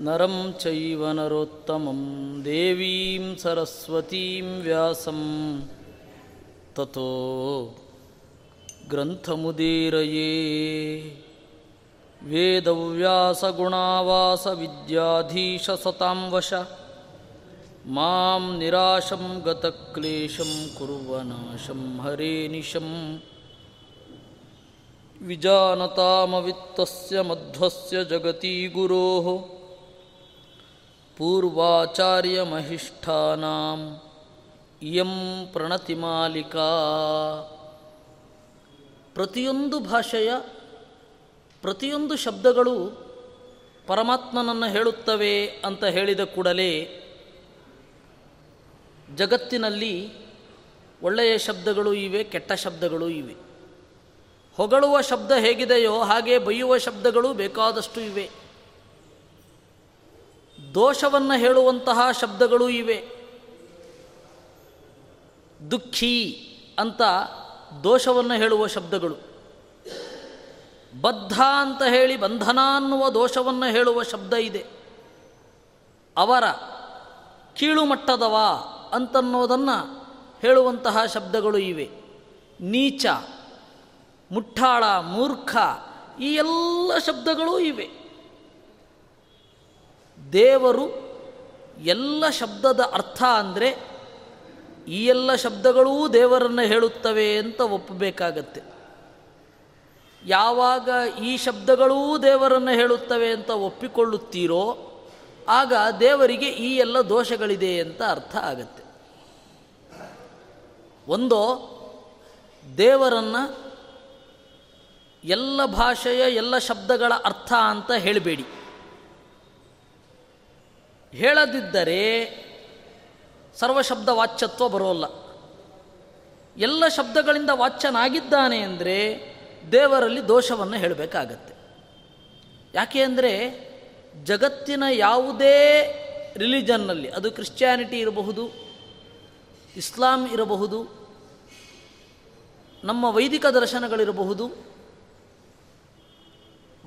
ನರಂ ಚೈವ ನರೋತ್ತಮಂ ದೇವೀಂ ಸರಸ್ವತೀಂ ವ್ಯಾಸಂ. ತಥೋ ಗ್ರಂಥಮುದೀರಯೇ. ವೇದವ್ಯಾಸಗುಣಾವಾಸವಿದ್ಯಾಧೀಶ ಸತಾಂ ವಶ. ಮಾಂ ನಿರಾಶಂ ಗತಕ್ಲೇಶಂ ಕುರ್ವನಾಶಂ ಹರೇ ನಿಶಂ ವಿಜಾನತಾಮವಿತ್ತಸ್ಯ ಮಧ್ವಸ್ಯ ಜಗತಿ ಮಹಿಷ್ಠಾನಾಂ. ಪ್ರಣತಿ ಪ್ರಣತಿಮಾಲಿಕಾ ಪ್ರತಿಯೊಂದು ಭಾಷೆಯ, ಪ್ರತಿಯೊಂದು ಶಬ್ದಗಳು ಪರಮಾತ್ಮನನ್ನು ಹೇಳುತ್ತವೆ ಅಂತ ಹೇಳಿದ ಕೂಡಲೇ ಜಗತ್ತಿನಲ್ಲಿ ಒಳ್ಳೆಯ ಶಬ್ದಗಳು ಇವೆ, ಕೆಟ್ಟ ಶಬ್ದಗಳು ಇವೆ. ಹೊಗಳುವ ಶಬ್ದ ಹೇಗಿದೆಯೋ ಹಾಗೆ ಬೈಯುವ ಶಬ್ದಗಳು ಬೇಕಾದಷ್ಟು ಇವೆ. ದೋಷವನ್ನು ಹೇಳುವಂತಹ ಶಬ್ದಗಳೂ ಇವೆ. ದುಃಖಿ ಅಂತ ದೋಷವನ್ನು ಹೇಳುವ ಶಬ್ದಗಳು. ಬದ್ಧ ಅಂತ ಹೇಳಿ ಬಂಧನ ಅನ್ನುವ ದೋಷವನ್ನು ಹೇಳುವ ಶಬ್ದ ಇದೆ. ಅವರ ಕೀಳುಮಟ್ಟದವ ಅಂತನ್ನೋದನ್ನು ಹೇಳುವಂತಹ ಶಬ್ದಗಳು ಇವೆ. ನೀಚ ಮುಟ್ಟಾಳ ಮೂರ್ಖ ಈ ಎಲ್ಲ ಶಬ್ದಗಳೂ ಇವೆ. ದೇವರು ಎಲ್ಲ ಶಬ್ದದ ಅರ್ಥ ಅಂದರೆ ಈ ಎಲ್ಲ ಶಬ್ದಗಳೂ ದೇವರನ್ನು ಹೇಳುತ್ತವೆ ಅಂತ ಒಪ್ಪಬೇಕಾಗತ್ತೆ. ಯಾವಾಗ ಈ ಶಬ್ದಗಳೂ ದೇವರನ್ನು ಹೇಳುತ್ತವೆ ಅಂತ ಒಪ್ಪಿಕೊಳ್ಳುತ್ತೀರೋ ಆಗ ದೇವರಿಗೆ ಈ ಎಲ್ಲ ದೋಷಗಳಿದೆ ಅಂತ ಅರ್ಥ ಆಗತ್ತೆ. ಒಂದು, ದೇವರನ್ನು ಎಲ್ಲ ಭಾಷೆಯ ಎಲ್ಲ ಶಬ್ದಗಳ ಅರ್ಥ ಅಂತ ಹೇಳಬೇಡಿ. ಹೇಳದಿದ್ದರೆ ಸರ್ವಶಬ್ದ ವಾಚ್ಯತ್ವ ಬರೋಲ್ಲ. ಎಲ್ಲ ಶಬ್ದಗಳಿಂದ ವಾಚ್ಯನಾಗಿದ್ದಾನೆ ಅಂದರೆ ದೇವರಲ್ಲಿ ದೋಷವನ್ನು ಹೇಳಬೇಕಾಗತ್ತೆ. ಯಾಕೆ ಅಂದರೆ ಜಗತ್ತಿನ ಯಾವುದೇ ರಿಲಿಜನ್ನಲ್ಲಿ, ಅದು ಕ್ರಿಶ್ಚಿಯಾನಿಟಿ ಇರಬಹುದು, ಇಸ್ಲಾಂ ಇರಬಹುದು, ನಮ್ಮ ವೈದಿಕ ದರ್ಶನಗಳಿರಬಹುದು,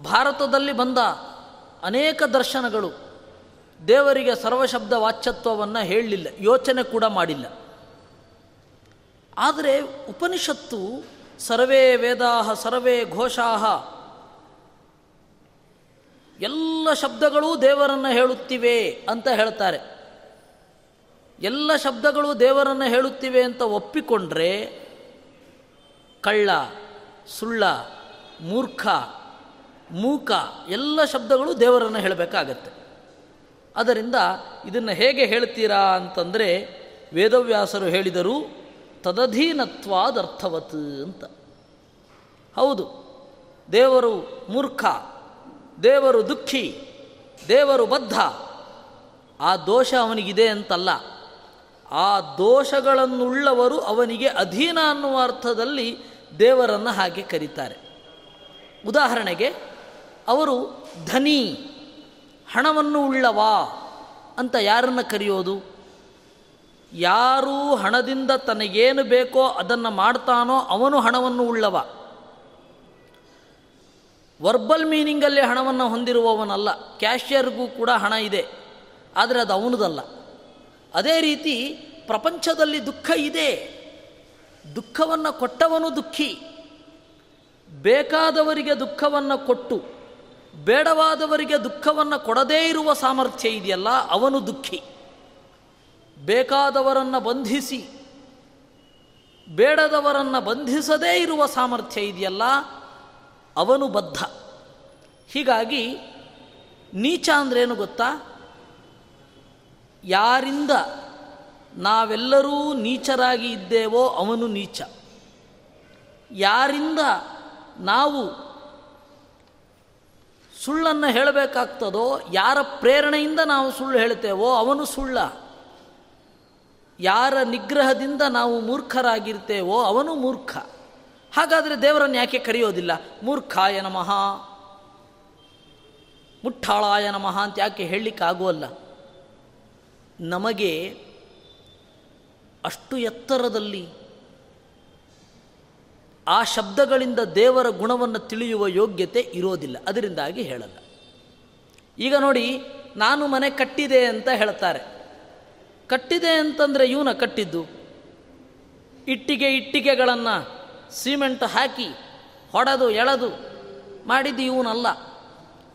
ಭಾರತದಲ್ಲಿ ಬಂದ ಅನೇಕ ದರ್ಶನಗಳು ದೇವರಿಗೆ ಸರ್ವಶಬ್ದ ವಾಚ್ಯತ್ವವನ್ನು ಹೇಳಲಿಲ್ಲ, ಯೋಚನೆ ಕೂಡ ಮಾಡಿಲ್ಲ. ಆದರೆ ಉಪನಿಷತ್ತು ಸರ್ವೇ ವೇದಾಹ ಸರ್ವೇ ಘೋಷಾಹ ಎಲ್ಲ ಶಬ್ದಗಳೂ ದೇವರನ್ನು ಹೇಳುತ್ತಿವೆ ಅಂತ ಹೇಳ್ತಾರೆ. ಎಲ್ಲ ಶಬ್ದಗಳು ದೇವರನ್ನು ಹೇಳುತ್ತಿವೆ ಅಂತ ಒಪ್ಪಿಕೊಂಡ್ರೆ ಕಳ್ಳ, ಸುಳ್ಳ, ಮೂರ್ಖ, ಮೂಕ ಎಲ್ಲ ಶಬ್ದಗಳು ದೇವರನ್ನು ಹೇಳಬೇಕಾಗತ್ತೆ. ಅದರಿಂದ ಇದನ್ನು ಹೇಗೆ ಹೇಳ್ತೀರಾ ಅಂತಂದರೆ ವೇದವ್ಯಾಸರು ಹೇಳಿದರು, ತದಧೀನತ್ವಾದರ್ಥವತ್ ಅಂತ. ಹೌದು, ದೇವರು ಮೂರ್ಖ, ದೇವರು ದುಃಖಿ, ದೇವರು ಬದ್ಧ, ಆ ದೋಷ ಅವನಿಗಿದೆ ಅಂತಲ್ಲ. ಆ ದೋಷಗಳನ್ನುಳ್ಳವರು ಅವನಿಗೆ ಅಧೀನ ಅನ್ನುವ ಅರ್ಥದಲ್ಲಿ ದೇವರನ್ನು ಹಾಗೆ ಕರೀತಾರೆ. ಉದಾಹರಣೆಗೆ, ಅವರು ಧನಿ ಹಣವನ್ನು ಉಳ್ಳವ ಅಂತ ಯಾರನ್ನು ಕರೆಯೋದು? ಯಾರು ಹಣದಿಂದ ತನಗೇನು ಬೇಕೋ ಅದನ್ನು ಮಾಡ್ತಾನೋ ಅವನು ಹಣವನ್ನು ಉಳ್ಳವ. ವರ್ಬಲ್ ಮೀನಿಂಗಲ್ಲಿ ಹಣವನ್ನು ಹೊಂದಿರುವವನಲ್ಲ. ಕ್ಯಾಶಿಯರ್ಗೂ ಕೂಡ ಹಣ ಇದೆ. ಆದರೆ ಅದು ಅವನದಲ್ಲ. ಅದೇ ರೀತಿ ಪ್ರಪಂಚದಲ್ಲಿ ದುಃಖ ಇದೆ. ದುಃಖವನ್ನು ಕೊಟ್ಟವನು ದುಃಖಿ. ಬೇಕಾದವರಿಗೆ ದುಃಖವನ್ನು ಕೊಟ್ಟು ಬೇಡವಾದವರಿಗೆ ದುಃಖವನ್ನು ಕೊಡದೇ ಇರುವ ಸಾಮರ್ಥ್ಯ ಇದೆಯಲ್ಲ, ಅವನು ದುಃಖಿ. ಬೇಕಾದವರನ್ನು ಬಂಧಿಸಿ, ಬೇಡದವರನ್ನು ಬಂಧಿಸದೇ ಇರುವ ಸಾಮರ್ಥ್ಯ ಇದೆಯಲ್ಲ, ಅವನು ಬದ್ಧ. ಹೀಗಾಗಿ ನೀಚ ಅಂದ್ರೇನು ಗೊತ್ತಾ? ಯಾರಿಂದ ನಾವೆಲ್ಲರೂ ನೀಚರಾಗಿ ಇದ್ದೇವೋ ಅವನು ನೀಚ. ಯಾರಿಂದ ನಾವು ಸುಳ್ಳನ್ನು ಹೇಳಬೇಕಾಗ್ತದೋ, ಯಾರ ಪ್ರೇರಣೆಯಿಂದ ನಾವು ಸುಳ್ಳು ಹೇಳ್ತೇವೋ ಅವನು ಸುಳ್ಳ. ಯಾರ ನಿಗ್ರಹದಿಂದ ನಾವು ಮೂರ್ಖರಾಗಿರ್ತೇವೋ ಅವನು ಮೂರ್ಖ. ಹಾಗಾದರೆ ದೇವರನ್ನು ಯಾಕೆ ಕರೆಯೋದಿಲ್ಲ? ಮೂರ್ಖಾಯ ನಮಃ. ಮುಟ್ಟಾಳಾಯ ನಮಃ ಅಂತ ಯಾಕೆ ಹೇಳಲಿಕ್ಕಾಗುವಲ್ಲ ನಮಗೆ ಅಷ್ಟು ಎತ್ತರದಲ್ಲಿ ಆ ಶಬ್ದಗಳಿಂದ ದೇವರ ಗುಣವನ್ನು ತಿಳಿಯುವ ಯೋಗ್ಯತೆ ಇರೋದಿಲ್ಲ. ಅದರಿಂದಾಗಿ ಹೇಳಲ್ಲ. ಈಗ ನೋಡಿ, ನಾನು ಮನೆ ಕಟ್ಟಿದೆ ಅಂತ ಹೇಳ್ತಾರೆ. ಕಟ್ಟಿದೆ ಅಂತಂದರೆ ಇವನ ಕಟ್ಟಿದ್ದು? ಇಟ್ಟಿಗೆ ಇಟ್ಟಿಗೆಗಳನ್ನು ಸಿಮೆಂಟ್ ಹಾಕಿ ಹೊಡೆದು, ಎಳೆದು ಮಾಡಿದ್ದು ಇವನಲ್ಲ.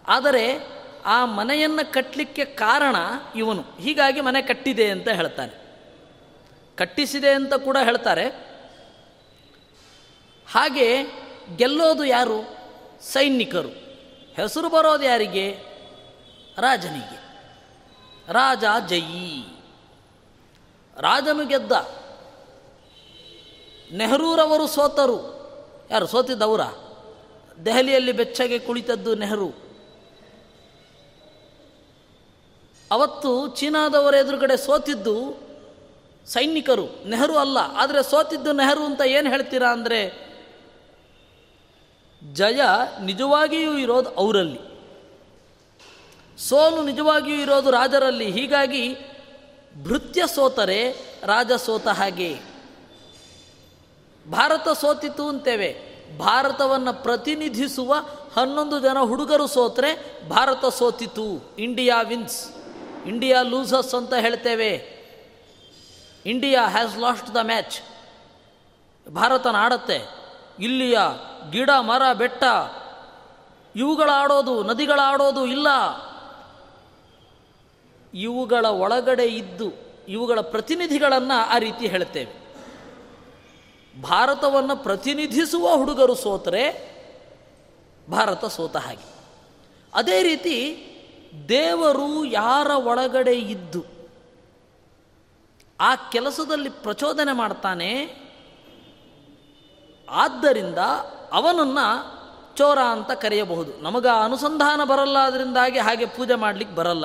ಆದರೆ ಆ ಮನೆಯನ್ನು ಕಟ್ಟಲಿಕ್ಕೆ ಕಾರಣ ಇವನು. ಹೀಗಾಗಿ ಮನೆ ಕಟ್ಟಿದೆ ಅಂತ ಹೇಳ್ತಾನೆ. ಕಟ್ಟಿಸಿದೆ ಅಂತ ಕೂಡ ಹೇಳ್ತಾರೆ. ಹಾಗೆ ಗೆಲ್ಲೋದು ಯಾರು? ಸೈನಿಕರು. ಹೆಸರು ಬರೋದು ಯಾರಿಗೆ? ರಾಜನಿಗೆ. ರಾಜ ಜಯಿ. ರಾಜನು ಗೆದ್ದ. ನೆಹರೂರವರು ಸೋತರು. ಯಾರು ಸೋತಿದ್ದವರ? ದೆಹಲಿಯಲ್ಲಿ ಬೆಚ್ಚಗೆ ಕುಳಿತದ್ದು ನೆಹರು. ಅವತ್ತು ಚೀನಾದವರ ಎದುರುಗಡೆ ಸೋತಿದ್ದು ಸೈನಿಕರು. ನೆಹರು ಅಲ್ಲ. ಆದರೆ ಸೋತಿದ್ದು ನೆಹರು ಅಂತ ಏನು ಹೇಳ್ತೀರಾ ಅಂದರೆ ಜಯ ನಿಜವಾಗಿಯೂ ಇರೋದು ಅವರಲ್ಲಿ. ಸೋಲು ನಿಜವಾಗಿಯೂ ಇರೋದು ರಾಜರಲ್ಲಿ. ಹೀಗಾಗಿ ಭೃತ್ಯ ಸೋತರೆ ರಾಜ ಸೋತ ಹಾಗೆ. ಭಾರತ ಸೋತಿತು ಅಂತೇವೆ. ಭಾರತವನ್ನು ಪ್ರತಿನಿಧಿಸುವ ಹನ್ನೊಂದು ಜನ ಹುಡುಗರು ಸೋತ್ರೆ Bharat ಸೋತಿತು. India wins. India loses ಅಂತ ಹೇಳ್ತೇವೆ. India has lost the match. ಭಾರತನ ಆಡತ್ತೆ ಇಲ್ಲಿಯ ಗಿಡ, ಮರ, ಬೆಟ್ಟ ಇವುಗಳ ಆಡೋದು ನದಿಗಳ ಆಡೋದು ಇಲ್ಲ. ಇವುಗಳ ಒಳಗಡೆ ಇದ್ದು ಇವುಗಳ ಪ್ರತಿನಿಧಿಗಳನ್ನು ಆ ರೀತಿ ಹೇಳ್ತೇವೆ ಭಾರತವನ್ನು ಪ್ರತಿನಿಧಿಸುವ ಹುಡುಗರು ಸೋತರೆ ಭಾರತ ಸೋತ ಹಾಗೆ. ಅದೇ ರೀತಿ ದೇವರು ಯಾರ ಒಳಗಡೆ ಇದ್ದು ಆ ಕೆಲಸದಲ್ಲಿ ಪ್ರಚೋದನೆ ಮಾಡ್ತಾನೆ ಆದ್ದರಿಂದ ಅವನನ್ನು ಚೋರ ಅಂತ ಕರೆಯಬಹುದು. ನಮಗೆ ಅನುಸಂಧಾನ ಬರಲ್ಲ, ಅದರಿಂದಾಗಿ ಹಾಗೆ ಪೂಜೆ ಮಾಡಲಿಕ್ಕೆ ಬರಲ್ಲ.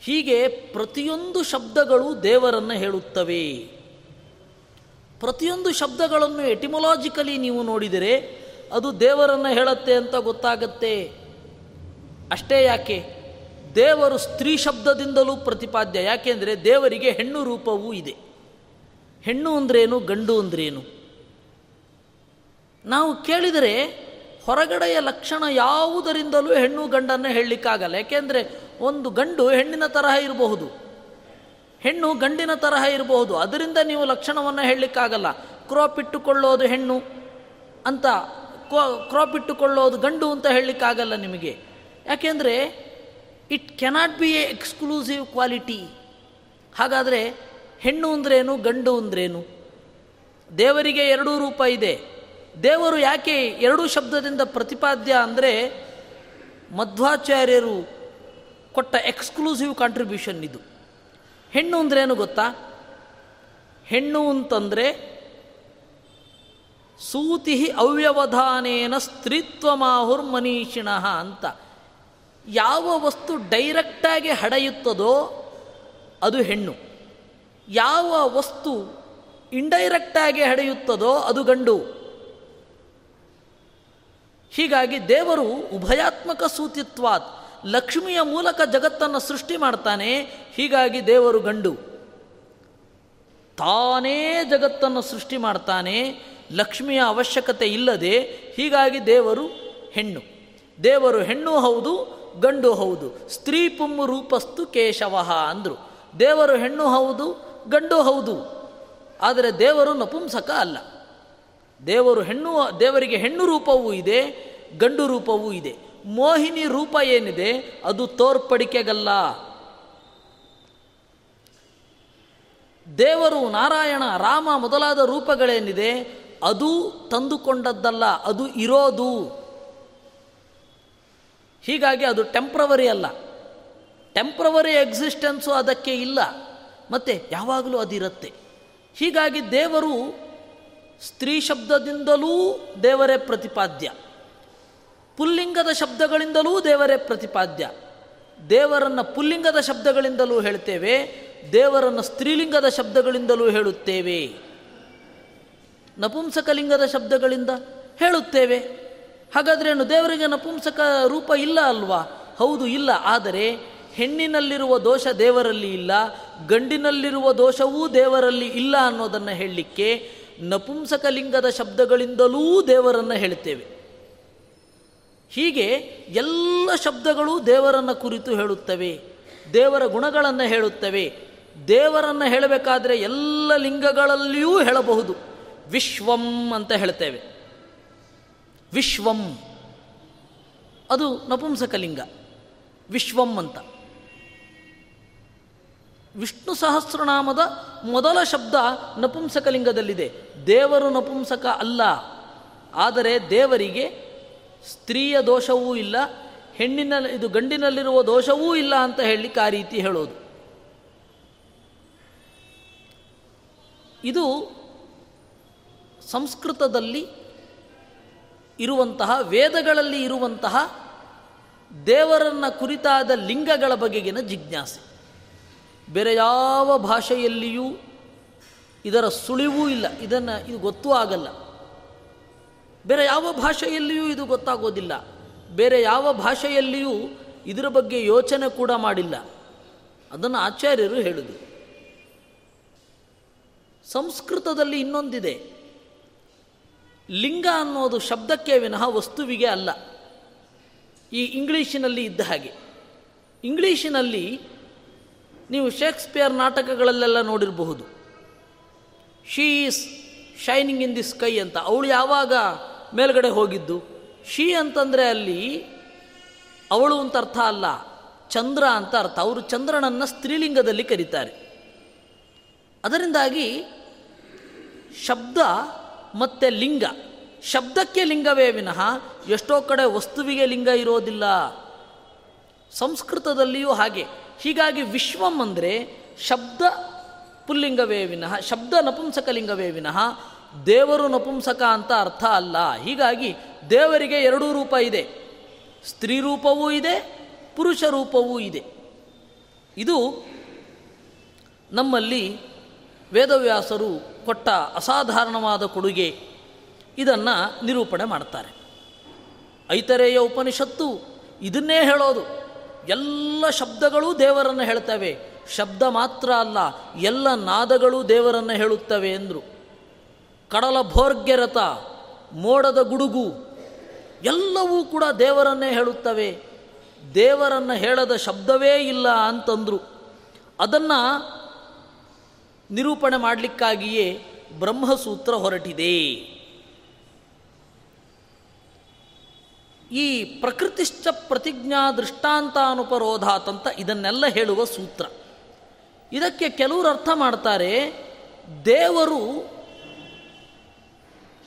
ಹೀಗೆ ಪ್ರತಿಯೊಂದು ಶಬ್ದಗಳು ದೇವರನ್ನು ಹೇಳುತ್ತವೆ. ಪ್ರತಿಯೊಂದು ಶಬ್ದಗಳನ್ನು ಎಟಿಮೊಲಾಜಿಕಲಿ ನೀವು ನೋಡಿದರೆ ಅದು ದೇವರನ್ನು ಹೇಳುತ್ತೆ ಅಂತ ಗೊತ್ತಾಗತ್ತೆ. ಅಷ್ಟೇ ಯಾಕೆ? ದೇವರು ಸ್ತ್ರೀ ಶಬ್ದದಿಂದಲೂ ಪ್ರತಿಪಾದ್ಯ. ಯಾಕೆಂದರೆ ದೇವರಿಗೆ ಹೆಣ್ಣು ರೂಪವೂ ಇದೆ. ಹೆಣ್ಣು ಅಂದ್ರೇನು, ಗಂಡು ಅಂದ್ರೇನು? ನಾವು ಕೇಳಿದರೆ ಹೊರಗಡೆಯ ಲಕ್ಷಣ ಯಾವುದರಿಂದಲೂ ಹೆಣ್ಣು ಗಂಡನ್ನು ಹೇಳಲಿಕ್ಕಾಗಲ್ಲ. ಯಾಕೆಂದರೆ ಒಂದು ಗಂಡು ಹೆಣ್ಣಿನ ತರಹ ಇರಬಹುದು. ಹೆಣ್ಣು ಗಂಡಿನ ತರಹ ಇರಬಹುದು. ಅದರಿಂದ ನೀವು ಲಕ್ಷಣವನ್ನು ಹೇಳಲಿಕ್ಕಾಗಲ್ಲ. ಕ್ರಾಪ್ ಇಟ್ಟುಕೊಳ್ಳೋದು ಹೆಣ್ಣು ಅಂತ ಕ್ರಾಪ್ ಇಟ್ಟುಕೊಳ್ಳೋದು ಗಂಡು ಅಂತ ಹೇಳಲಿಕ್ಕಾಗಲ್ಲ ನಿಮಗೆ. ಯಾಕೆಂದರೆ it cannot be a exclusive quality ಹಾಗಾದರೆ ಹೆಣ್ಣು ಅಂದ್ರೇನು, ಗಂಡು ಅಂದ್ರೇನು? ದೇವರಿಗೆ ಎರಡೂ ರೂಪ ಇದೆ. ದೇವರು ಯಾಕೆ ಎರಡೂ ಶಬ್ದದಿಂದ ಪ್ರತಿಪಾದ್ಯ ಅಂದರೆ ಮಧ್ವಾಚಾರ್ಯರು ಕೊಟ್ಟ ಎಕ್ಸ್ಕ್ಲೂಸಿವ್ ಕಾಂಟ್ರಿಬ್ಯೂಷನ್ ಇದು. ಹೆಣ್ಣು ಏನು ಗೊತ್ತಾ? ಹೆಣ್ಣು ಅಂತಂದರೆ ಸೂತಿ ಅವ್ಯವಧಾನೇನ ಸ್ತ್ರೀತ್ವಮಾಹುರ್ ಮನೀಷಿಣಃ ಅಂತ. ಯಾವ ವಸ್ತು ಡೈರೆಕ್ಟಾಗಿ ಹಡೆಯುತ್ತದೋ ಅದು ಹೆಣ್ಣು. ಯಾವ ವಸ್ತು ಇಂಡೈರೆಕ್ಟಾಗಿ ಹಡೆಯುತ್ತದೋ ಅದು ಗಂಡು. ಹೀಗಾಗಿ ದೇವರು ಉಭಯಾತ್ಮಕ ಸೂತಿತ್ವಾತ್, ಲಕ್ಷ್ಮಿಯ ಮೂಲಕ ಜಗತ್ತನ್ನು ಸೃಷ್ಟಿ ಮಾಡ್ತಾನೆ. ಹೀಗಾಗಿ ದೇವರು ಗಂಡು. ತಾನೇ ಜಗತ್ತನ್ನು ಸೃಷ್ಟಿ ಮಾಡ್ತಾನೆ, ಲಕ್ಷ್ಮಿಯ ಅವಶ್ಯಕತೆ ಇಲ್ಲದೆ, ಹೀಗಾಗಿ ದೇವರು ಹೆಣ್ಣು. ದೇವರು ಹೆಣ್ಣು ಹೌದು, ಗಂಡು ಹೌದು. ಸ್ತ್ರೀ ಪುಂ ರೂಪಸ್ತು ಕೇಶವ ಅಂದರು. ದೇವರು ಹೆಣ್ಣು ಹೌದು, ಗಂಡು ಹೌದು. ಆದರೆ ದೇವರು ನಪುಂಸಕ ಅಲ್ಲ. ದೇವರು ಹೆಣ್ಣು, ದೇವರಿಗೆ ಹೆಣ್ಣು ರೂಪವೂ ಇದೆ, ಗಂಡು ರೂಪವೂ ಇದೆ. ಮೋಹಿನಿ ರೂಪ ಏನಿದೆ? ಅದು ತೋರ್ಪಡಿಕೆಗಲ್ಲ. ದೇವರು ನಾರಾಯಣ, ರಾಮ ಮೊದಲಾದ ರೂಪಗಳೇನಿದೆ? ಅದು ತಂದುಕೊಂಡದ್ದಲ್ಲ, ಅದು ಇರೋದು. ಹೀಗಾಗಿ ಅದು ಟೆಂಪ್ರವರಿ ಅಲ್ಲ. ಟೆಂಪ್ರವರಿ ಎಕ್ಸಿಸ್ಟೆನ್ಸು ಅದಕ್ಕೆ ಇಲ್ಲ. ಮತ್ತು ಯಾವಾಗಲೂ ಅದಿರುತ್ತೆ. ಹೀಗಾಗಿ ದೇವರು ಸ್ತ್ರೀ ಶಬ್ದದಿಂದಲೂ ದೇವರೇ ಪ್ರತಿಪಾದ್ಯ. ಪುಲ್ಲಿಂಗದ ಶಬ್ದಗಳಿಂದಲೂ ದೇವರೇ ಪ್ರತಿಪಾದ್ಯ. ದೇವರನ್ನು ಪುಲ್ಲಿಂಗದ ಶಬ್ದಗಳಿಂದಲೂ ಹೇಳ್ತೇವೆ, ದೇವರನ್ನು ಸ್ತ್ರೀಲಿಂಗದ ಶಬ್ದಗಳಿಂದಲೂ ಹೇಳುತ್ತೇವೆ. ನಪುಂಸಕಲಿಂಗದ ಶಬ್ದಗಳಿಂದ ಹೇಳುತ್ತೇವೆ. ಹಾಗಾದ್ರೇನು ದೇವರಿಗೆ ನಪುಂಸಕ ರೂಪ ಇಲ್ಲ ಅಲ್ವಾ? ಹೌದು, ಇಲ್ಲ. ಆದರೆ ಹೆಣ್ಣಿನಲ್ಲಿರುವ ದೋಷ ದೇವರಲ್ಲಿ ಇಲ್ಲ, ಗಂಡಿನಲ್ಲಿರುವ ದೋಷವೂ ದೇವರಲ್ಲಿ ಇಲ್ಲ ಅನ್ನೋದನ್ನು ಹೇಳಲಿಕ್ಕೆ ನಪುಂಸಕಲಿಂಗದ ಶಬ್ದಗಳಿಂದಲೂ ದೇವರನ್ನು ಹೇಳುತ್ತೇವೆ ಹೀಗೆ ಎಲ್ಲ ಶಬ್ದಗಳು ದೇವರನ್ನು ಕುರಿತು ಹೇಳುತ್ತವೆ, ದೇವರ ಗುಣಗಳನ್ನು ಹೇಳುತ್ತವೆ. ದೇವರನ್ನು ಹೇಳಬೇಕಾದ್ರೆ ಎಲ್ಲ ಲಿಂಗಗಳಲ್ಲಿಯೂ ಹೇಳಬಹುದು. ವಿಶ್ವಂ ಅಂತ ಹೇಳ್ತೇವೆ. ವಿಶ್ವಂ. ಅದು ನಪುಂಸಕಲಿಂಗ. ವಿಶ್ವಂ ಅಂತ. ವಿಷ್ಣು ಸಹಸ್ರನಾಮದ ಮೊದಲ ಶಬ್ದ ನಪುಂಸಕಲಿಂಗದಲ್ಲಿದೆ. ದೇವರು ನಪುಂಸಕ ಅಲ್ಲ. ಆದರೆ ದೇವರಿಗೆ ಸ್ತ್ರೀಯ ದೋಷವೂ ಇಲ್ಲ, ಹೆಣ್ಣಿನ, ಇದು ಗಂಡಿನಲ್ಲಿರುವ ದೋಷವೂ ಇಲ್ಲ ಅಂತ ಹೇಳಲಿಕ್ಕೆ ಆ ರೀತಿ ಹೇಳೋದು. ಇದು ಸಂಸ್ಕೃತದಲ್ಲಿ ಇರುವಂತಹ, ವೇದಗಳಲ್ಲಿ ಇರುವಂತಹ ದೇವರನ್ನ ಕುರಿತಾದ ಲಿಂಗಗಳ ಬಗೆಗಿನ ಜಿಜ್ಞಾಸೆ. ಬೇರೆ ಯಾವ ಭಾಷೆಯಲ್ಲಿಯೂ ಇದರ ಸುಳಿವೂ ಇಲ್ಲ. ಇದನ್ನು ಇದು ಗೊತ್ತೂ ಆಗಲ್ಲ. ಬೇರೆ ಯಾವ ಭಾಷೆಯಲ್ಲಿಯೂ ಇದು ಗೊತ್ತಾಗೋದಿಲ್ಲ. ಬೇರೆ ಯಾವ ಭಾಷೆಯಲ್ಲಿಯೂ ಇದರ ಬಗ್ಗೆ ಯೋಚನೆ ಕೂಡ ಮಾಡಿಲ್ಲ. ಅದನ್ನು ಆಚಾರ್ಯರು ಹೇಳಿದರು ಸಂಸ್ಕೃತದಲ್ಲಿ ಇನ್ನೊಂದಿದೆ. ಲಿಂಗ ಅನ್ನೋದು ಶಬ್ದಕ್ಕೆ ವಿನಃ ವಸ್ತುವಿಗೆ ಅಲ್ಲ. ಈ ಇಂಗ್ಲೀಷಿನಲ್ಲಿ ಇದ್ದ ಹಾಗೆ. ಇಂಗ್ಲೀಷಿನಲ್ಲಿ ನೀವು ಶೇಕ್ಸ್ಪಿಯರ್ ನಾಟಕಗಳಲ್ಲೆಲ್ಲ ನೋಡಿರಬಹುದು. She is shining in the sky ಅಂತ. ಅವಳು ಯಾವಾಗ ಮೇಲ್ಗಡೆ ಹೋಗಿದ್ದು? ಶೀ ಅಂತಂದರೆ ಅಲ್ಲಿ ಅವಳು ಅಂತ ಅರ್ಥ ಅಲ್ಲ, ಚಂದ್ರ ಅಂತ ಅರ್ಥ. ಅವರು ಚಂದ್ರನನ್ನು ಸ್ತ್ರೀಲಿಂಗದಲ್ಲಿ ಕರೀತಾರೆ. ಅದರಿಂದಾಗಿ ಶಬ್ದ ಮತ್ತು ಲಿಂಗ. ಶಬ್ದಕ್ಕೆ ಲಿಂಗವೇ ವಿನಃ ಎಷ್ಟೋ ಕಡೆ ವಸ್ತುವಿಗೆ ಲಿಂಗ ಇರೋದಿಲ್ಲ. ಸಂಸ್ಕೃತದಲ್ಲಿಯೂ ಹಾಗೆ. ಹೀಗಾಗಿ ವಿಶ್ವಂ ಅಂದರೆ ಶಬ್ದ ಪುಲ್ಲಿಂಗವೇ ವಿನಃ, ಶಬ್ದ ನಪುಂಸಕಲಿಂಗವೇ ವಿನಃ, ದೇವರು ನಪುಂಸಕ ಅಂತ ಅರ್ಥ ಅಲ್ಲ. ಹೀಗಾಗಿ ದೇವರಿಗೆ ಎರಡೂ ರೂಪ ಇದೆ. ಸ್ತ್ರೀ ರೂಪವೂ ಇದೆ, ಪುರುಷ ರೂಪವೂ ಇದೆ. ಇದು ನಮ್ಮಲ್ಲಿ ವೇದವ್ಯಾಸರು ಕೊಟ್ಟ ಅಸಾಧಾರಣವಾದ ಕೊಡುಗೆ. ಇದನ್ನು ನಿರೂಪಣೆ ಮಾಡ್ತಾರೆ. ಐತರೇಯ ಉಪನಿಷತ್ತು ಇದನ್ನೇ ಹೇಳೋದು. ಎಲ್ಲ ಶಬ್ದಗಳೂ ದೇವರನ್ನು ಹೇಳ್ತವೆ. ಶಬ್ದ ಮಾತ್ರ ಅಲ್ಲ, ಎಲ್ಲ ನಾದಗಳು ದೇವರನ್ನು ಹೇಳುತ್ತವೆ ಎಂದರು. ಕಡಲ ಭೋರ್ಗೆರತ ಮೋಡದ ಗುಡುಗು, ಎಲ್ಲವೂ ಕೂಡ ದೇವರನ್ನೇ ಹೇಳುತ್ತವೆ. ದೇವರನ್ನು ಹೇಳದ ಶಬ್ದವೇ ಇಲ್ಲ ಅಂತಂದರು. ಅದನ್ನು ನಿರೂಪಣೆ ಮಾಡಲಿಕ್ಕಾಗಿಯೇ ಬ್ರಹ್ಮಸೂತ್ರ ಹೊರಟಿದೆ. ಈ ಪ್ರಕೃತಿಶ್ಚ ಪ್ರತಿಜ್ಞಾ ದೃಷ್ಟಾಂತಾನುಪರೋಧಾತ್ ಅಂತ ಇದನ್ನೆಲ್ಲ ಹೇಳುವ ಸೂತ್ರ. ಇದಕ್ಕೆ ಕೆಲವರು ಅರ್ಥ ಮಾಡ್ತಾರೆ, ದೇವರು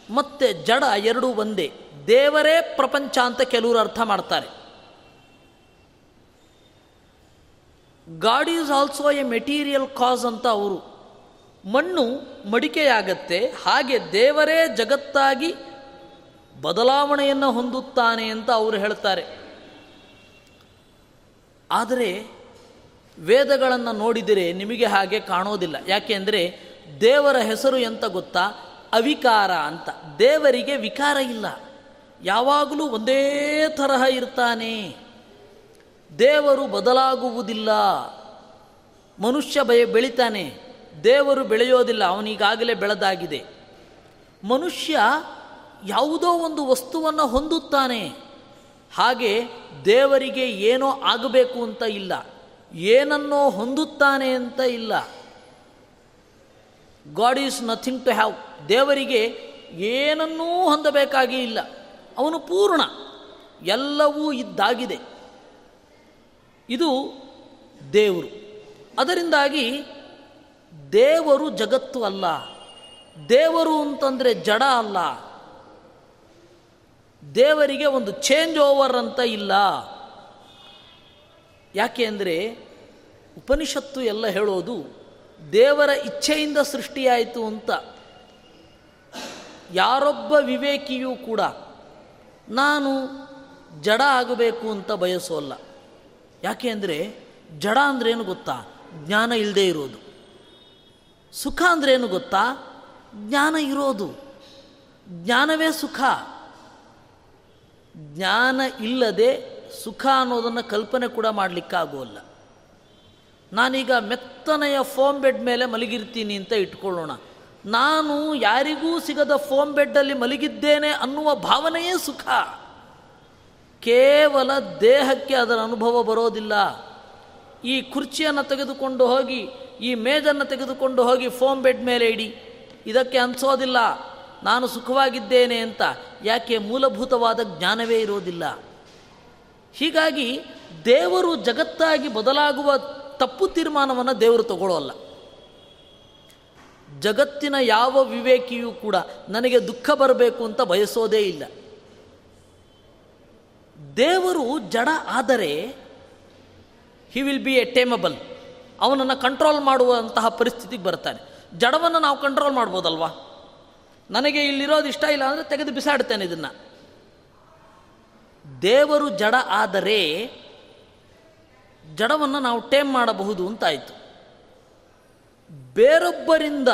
ಮತ್ತು ಜಡ ಎರಡೂ ಒಂದೇ, ದೇವರೇ ಪ್ರಪಂಚ ಅಂತ ಕೆಲವರು ಅರ್ಥ ಮಾಡ್ತಾರೆ. God is also a material cause ಅಂತ ಅವರು, ಮಣ್ಣು ಮಡಿಕೆಯಾಗತ್ತೆ, ಹಾಗೆ ದೇವರೇ ಜಗತ್ತಾಗಿ ಬದಲಾವಣೆಯನ್ನು ಹೊಂದುತ್ತಾನೆ ಅಂತ ಅವರು ಹೇಳ್ತಾರೆ. ಆದರೆ ವೇದಗಳನ್ನು ನೋಡಿದರೆ ನಿಮಗೆ ಹಾಗೆ ಕಾಣೋದಿಲ್ಲ. ಯಾಕೆಂದರೆ ದೇವರ ಹೆಸರು ಎಂತ ಗೊತ್ತಾ? ಅವಿಕಾರ ಅಂತ. ದೇವರಿಗೆ ವಿಕಾರ ಇಲ್ಲ. ಯಾವಾಗಲೂ ಒಂದೇ ತರಹ ಇರ್ತಾನೆ. ದೇವರು ಬದಲಾಗುವುದಿಲ್ಲ. ಮನುಷ್ಯ ಬಯ ಬೆಳಿತಾನೆ. ದೇವರು ಬೆಳೆಯೋದಿಲ್ಲ. ಅವನಿಗಾಗಲೇ ಬೆಳೆದಾಗಿದೆ. ಮನುಷ್ಯ ಯಾವುದೋ ಒಂದು ವಸ್ತುವನ್ನು ಹೊಂದುತ್ತಾನೆ. ಹಾಗೆ ದೇವರಿಗೆ ಏನೋ ಆಗಬೇಕು ಅಂತ ಇಲ್ಲ. ಏನನ್ನೋ ಹೊಂದುತ್ತಾನೆ ಅಂತ ಇಲ್ಲ. God is nothing to have ದೇವರಿಗೆ ಏನನ್ನೂ ಹೊಂದಬೇಕಾಗಿ ಇಲ್ಲ. ಅವನು ಪೂರ್ಣ. ಎಲ್ಲವೂ ಇದ್ದಾಗಿದೆ. ಇದು ದೇವರು. ಅದರಿಂದಾಗಿ ದೇವರು ಜಗತ್ತು ಅಲ್ಲ. ದೇವರು ಅಂತಂದರೆ ಜಡ ಅಲ್ಲ. ದೇವರಿಗೆ ಒಂದು ಚೇಂಜ್ ಓವರ್ ಅಂತ ಇಲ್ಲ. ಯಾಕೆ ಅಂದರೆ ಉಪನಿಷತ್ತು ಎಲ್ಲ ಹೇಳೋದು ದೇವರ ಇಚ್ಛೆಯಿಂದ ಸೃಷ್ಟಿಯಾಯಿತು ಅಂತ. ಯಾರೊಬ್ಬ ವಿವೇಕಿಯೂ ಕೂಡ ನಾನು ಜಡ ಆಗಬೇಕು ಅಂತ ಬಯಸೋಲ್ಲ ಯಾಕೆ ಅಂದರೆ ಜಡ ಅಂದ್ರೇನು ಗೊತ್ತಾ? ಜ್ಞಾನ ಇಲ್ಲದೆ ಇರೋದು. ಸುಖ ಅಂದ್ರೇನು ಗೊತ್ತಾ? ಜ್ಞಾನ ಇರೋದು. ಜ್ಞಾನವೇ ಸುಖ. ಜ್ಞಾನ ಇಲ್ಲದೆ ಸುಖ ಅನ್ನೋದನ್ನು ಕಲ್ಪನೆ ಕೂಡ ಮಾಡಲಿಕ್ಕಾಗೋಲ್ಲ. ನಾನೀಗ ಮೆತ್ತನೆಯ ಫೋಮ್ ಬೆಡ್ ಮೇಲೆ ಮಲಗಿರ್ತೀನಿ ಅಂತ ಇಟ್ಕೊಳ್ಳೋಣ. ನಾನು ಯಾರಿಗೂ ಸಿಗದ ಫೋಮ್ ಬೆಡ್ಡಲ್ಲಿ ಮಲಗಿದ್ದೇನೆ ಅನ್ನುವ ಭಾವನೆಯೇ ಸುಖ. ಕೇವಲ ದೇಹಕ್ಕೆ ಅದರ ಅನುಭವ ಬರೋದಿಲ್ಲ. ಈ ಕುರ್ಚಿಯನ್ನು ತೆಗೆದುಕೊಂಡು ಹೋಗಿ, ಈ ಮೇಜನ್ನು ತೆಗೆದುಕೊಂಡು ಹೋಗಿ ಫೋಮ್ ಬೆಡ್ ಮೇಲೆ ಇಡಿ. ಇದಕ್ಕೆ ಅನಿಸೋದಿಲ್ಲ. ನಾನು ಸುಖವಾಗಿದ್ದೇನೆ ಅಂತ ಯಾಕೆ ಮೂಲಭೂತವಾದ ಜ್ಞಾನವೇ ಇರೋದಿಲ್ಲ? ಹೀಗಾಗಿ ದೇವರು ಜಗತ್ತಾಗಿ ಬದಲಾಗುವ ತಪ್ಪು ತೀರ್ಮಾನವನ್ನು ದೇವರು ತಗೊಳ್ಳೋಲ್ಲ ಜಗತ್ತಿನ ಯಾವ ವಿವೇಕಿಯೂ ಕೂಡ ನನಗೆ ದುಃಖ ಬರಬೇಕು ಅಂತ ಬಯಸೋದೇ ಇಲ್ಲ. ದೇವರು ಜಡ ಆದರೆ he will be a tameable ಅವನನ್ನು ಕಂಟ್ರೋಲ್ ಮಾಡುವಂತಹ ಪರಿಸ್ಥಿತಿಗೆ ಬರ್ತಾನೆ. ಜಡವನ್ನು ನಾವು ಕಂಟ್ರೋಲ್ ಮಾಡ್ಬೋದಲ್ವಾ? ನನಗೆ ಇಲ್ಲಿರೋದು ಇಷ್ಟ ಇಲ್ಲ ಅಂದರೆ ತೆಗೆದು ಬಿಸಾಡ್ತೇನೆ ಇದನ್ನು. ದೇವರು ಜಡ ಆದರೆ ಜಡವನ್ನು ನಾವು ಟೇಮ್ ಮಾಡಬಹುದು ಅಂತಾಯಿತು. ಬೇರೊಬ್ಬರಿಂದ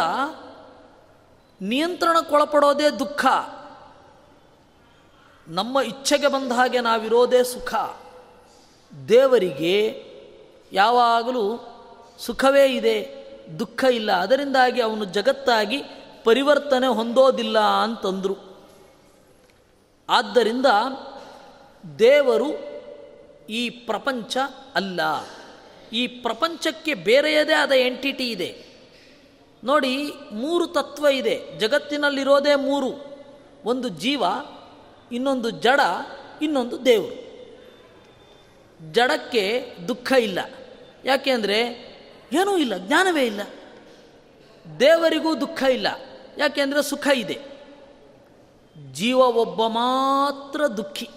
ನಿಯಂತ್ರಣಕ್ಕೊಳಪಡೋದೇ ದುಃಖ. ನಮ್ಮ ಇಚ್ಛೆಗೆ ಬಂದ ಹಾಗೆ ನಾವಿರೋದೇ ಸುಖ. ದೇವರಿಗೆ ಯಾವಾಗಲೂ ಸುಖವೇ ಇದೆ, ದುಃಖ ಇಲ್ಲ. ಅದರಿಂದಾಗಿ ಅವನು ಜಗತ್ತಾಗಿ ಪರಿವರ್ತನೆ ಹೊಂದೋದಿಲ್ಲ ಅಂತಂದರು. ಆದ್ದರಿಂದ ದೇವರು ಈ ಪ್ರಪಂಚ ಅಲ್ಲ. ಈ ಪ್ರಪಂಚಕ್ಕೆ ಬೇರೆಯದೇ ಆದ ಎಂಟಿಟಿ ಇದೆ. ನೋಡಿ, ಮೂರು ತತ್ವ ಇದೆ. ಜಗತ್ತಿನಲ್ಲಿರೋದೇ ಮೂರು. ಒಂದು ಜೀವ, ಇನ್ನೊಂದು ಜಡ, ಇನ್ನೊಂದು ದೇವರು. ಜಡಕ್ಕೆ ದುಃಖ ಇಲ್ಲ. ಯಾಕೆ ಅಂದರೆ ಏನೂ ಇಲ್ಲ, ಜ್ಞಾನವೇ ಇಲ್ಲ. ದೇವರಿಗೂ ದುಃಖ ಇಲ್ಲ. ಯಾಕೆಂದರೆ ಸುಖ ಇದೆ. ಜೀವ ಒಬ್ಬ ಮಾತ್ರ ದುಃಖಿ.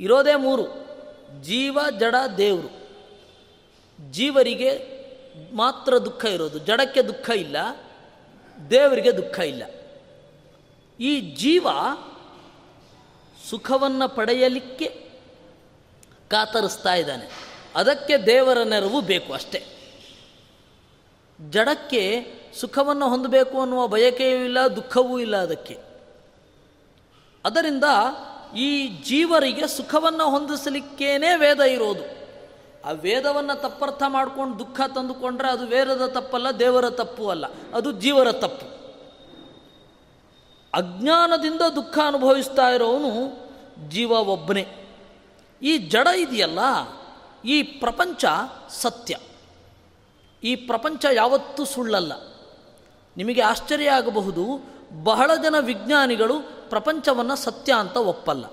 ಇರೋದೇ ಮೂರು. ಜೀವ, ಜಡ, ದೇವರು. ಜೀವರಿಗೆ ಮಾತ್ರ ದುಃಖ ಇರೋದು. ಜಡಕ್ಕೆ ದುಃಖ ಇಲ್ಲ, ದೇವರಿಗೆ ದುಃಖ ಇಲ್ಲ. ಈ ಜೀವ ಸುಖವನ್ನು ಪಡೆಯಲಿಕ್ಕೆ ಕಾತರಿಸ್ತಾ ಇದ್ದಾನೆ. ಅದಕ್ಕೆ ದೇವರ ನೆರವು ಬೇಕು ಅಷ್ಟೇ. ಜಡಕ್ಕೆ ಸುಖವನ್ನು ಹೊಂದಬೇಕು ಅನ್ನುವ ಬಯಕೆಯೂ ಇಲ್ಲ, ದುಃಖವೂ ಇಲ್ಲ ಅದಕ್ಕೆ. ಅದರಿಂದ ಈ ಜೀವರಿಗೆ ಸುಖವನ್ನು ಹೊಂದಿಸಲಿಕ್ಕೇನೇ ವೇದ ಇರೋದು. ಆ ವೇದವನ್ನು ತಪ್ಪರ್ಥ ಮಾಡ್ಕೊಂಡು ದುಃಖ ತಂದುಕೊಂಡ್ರೆ ಅದು ವೇದದ ತಪ್ಪಲ್ಲ, ದೇವರ ತಪ್ಪು ಅಲ್ಲ, ಅದು ಜೀವರ ತಪ್ಪು. ಅಜ್ಞಾನದಿಂದ ದುಃಖ ಅನುಭವಿಸ್ತಾ ಇರೋವನು ಜೀವ ಒಬ್ಬನೇ ಈ ಜಡ ಇದೆಯಲ್ಲ, ಈ ಪ್ರಪಂಚ ಸತ್ಯ. ಈ ಪ್ರಪಂಚ ಯಾವತ್ತೂ ಸುಳ್ಳಲ್ಲ. ನಿಮಗೆ ಆಶ್ಚರ್ಯ ಆಗಬಹುದು, ಬಹಳ ಜನ ವಿಜ್ಞಾನಿಗಳು ಪ್ರಪಂಚವನ್ನು ಸತ್ಯ ಅಂತ ಒಪ್ಪಲ್ಲ.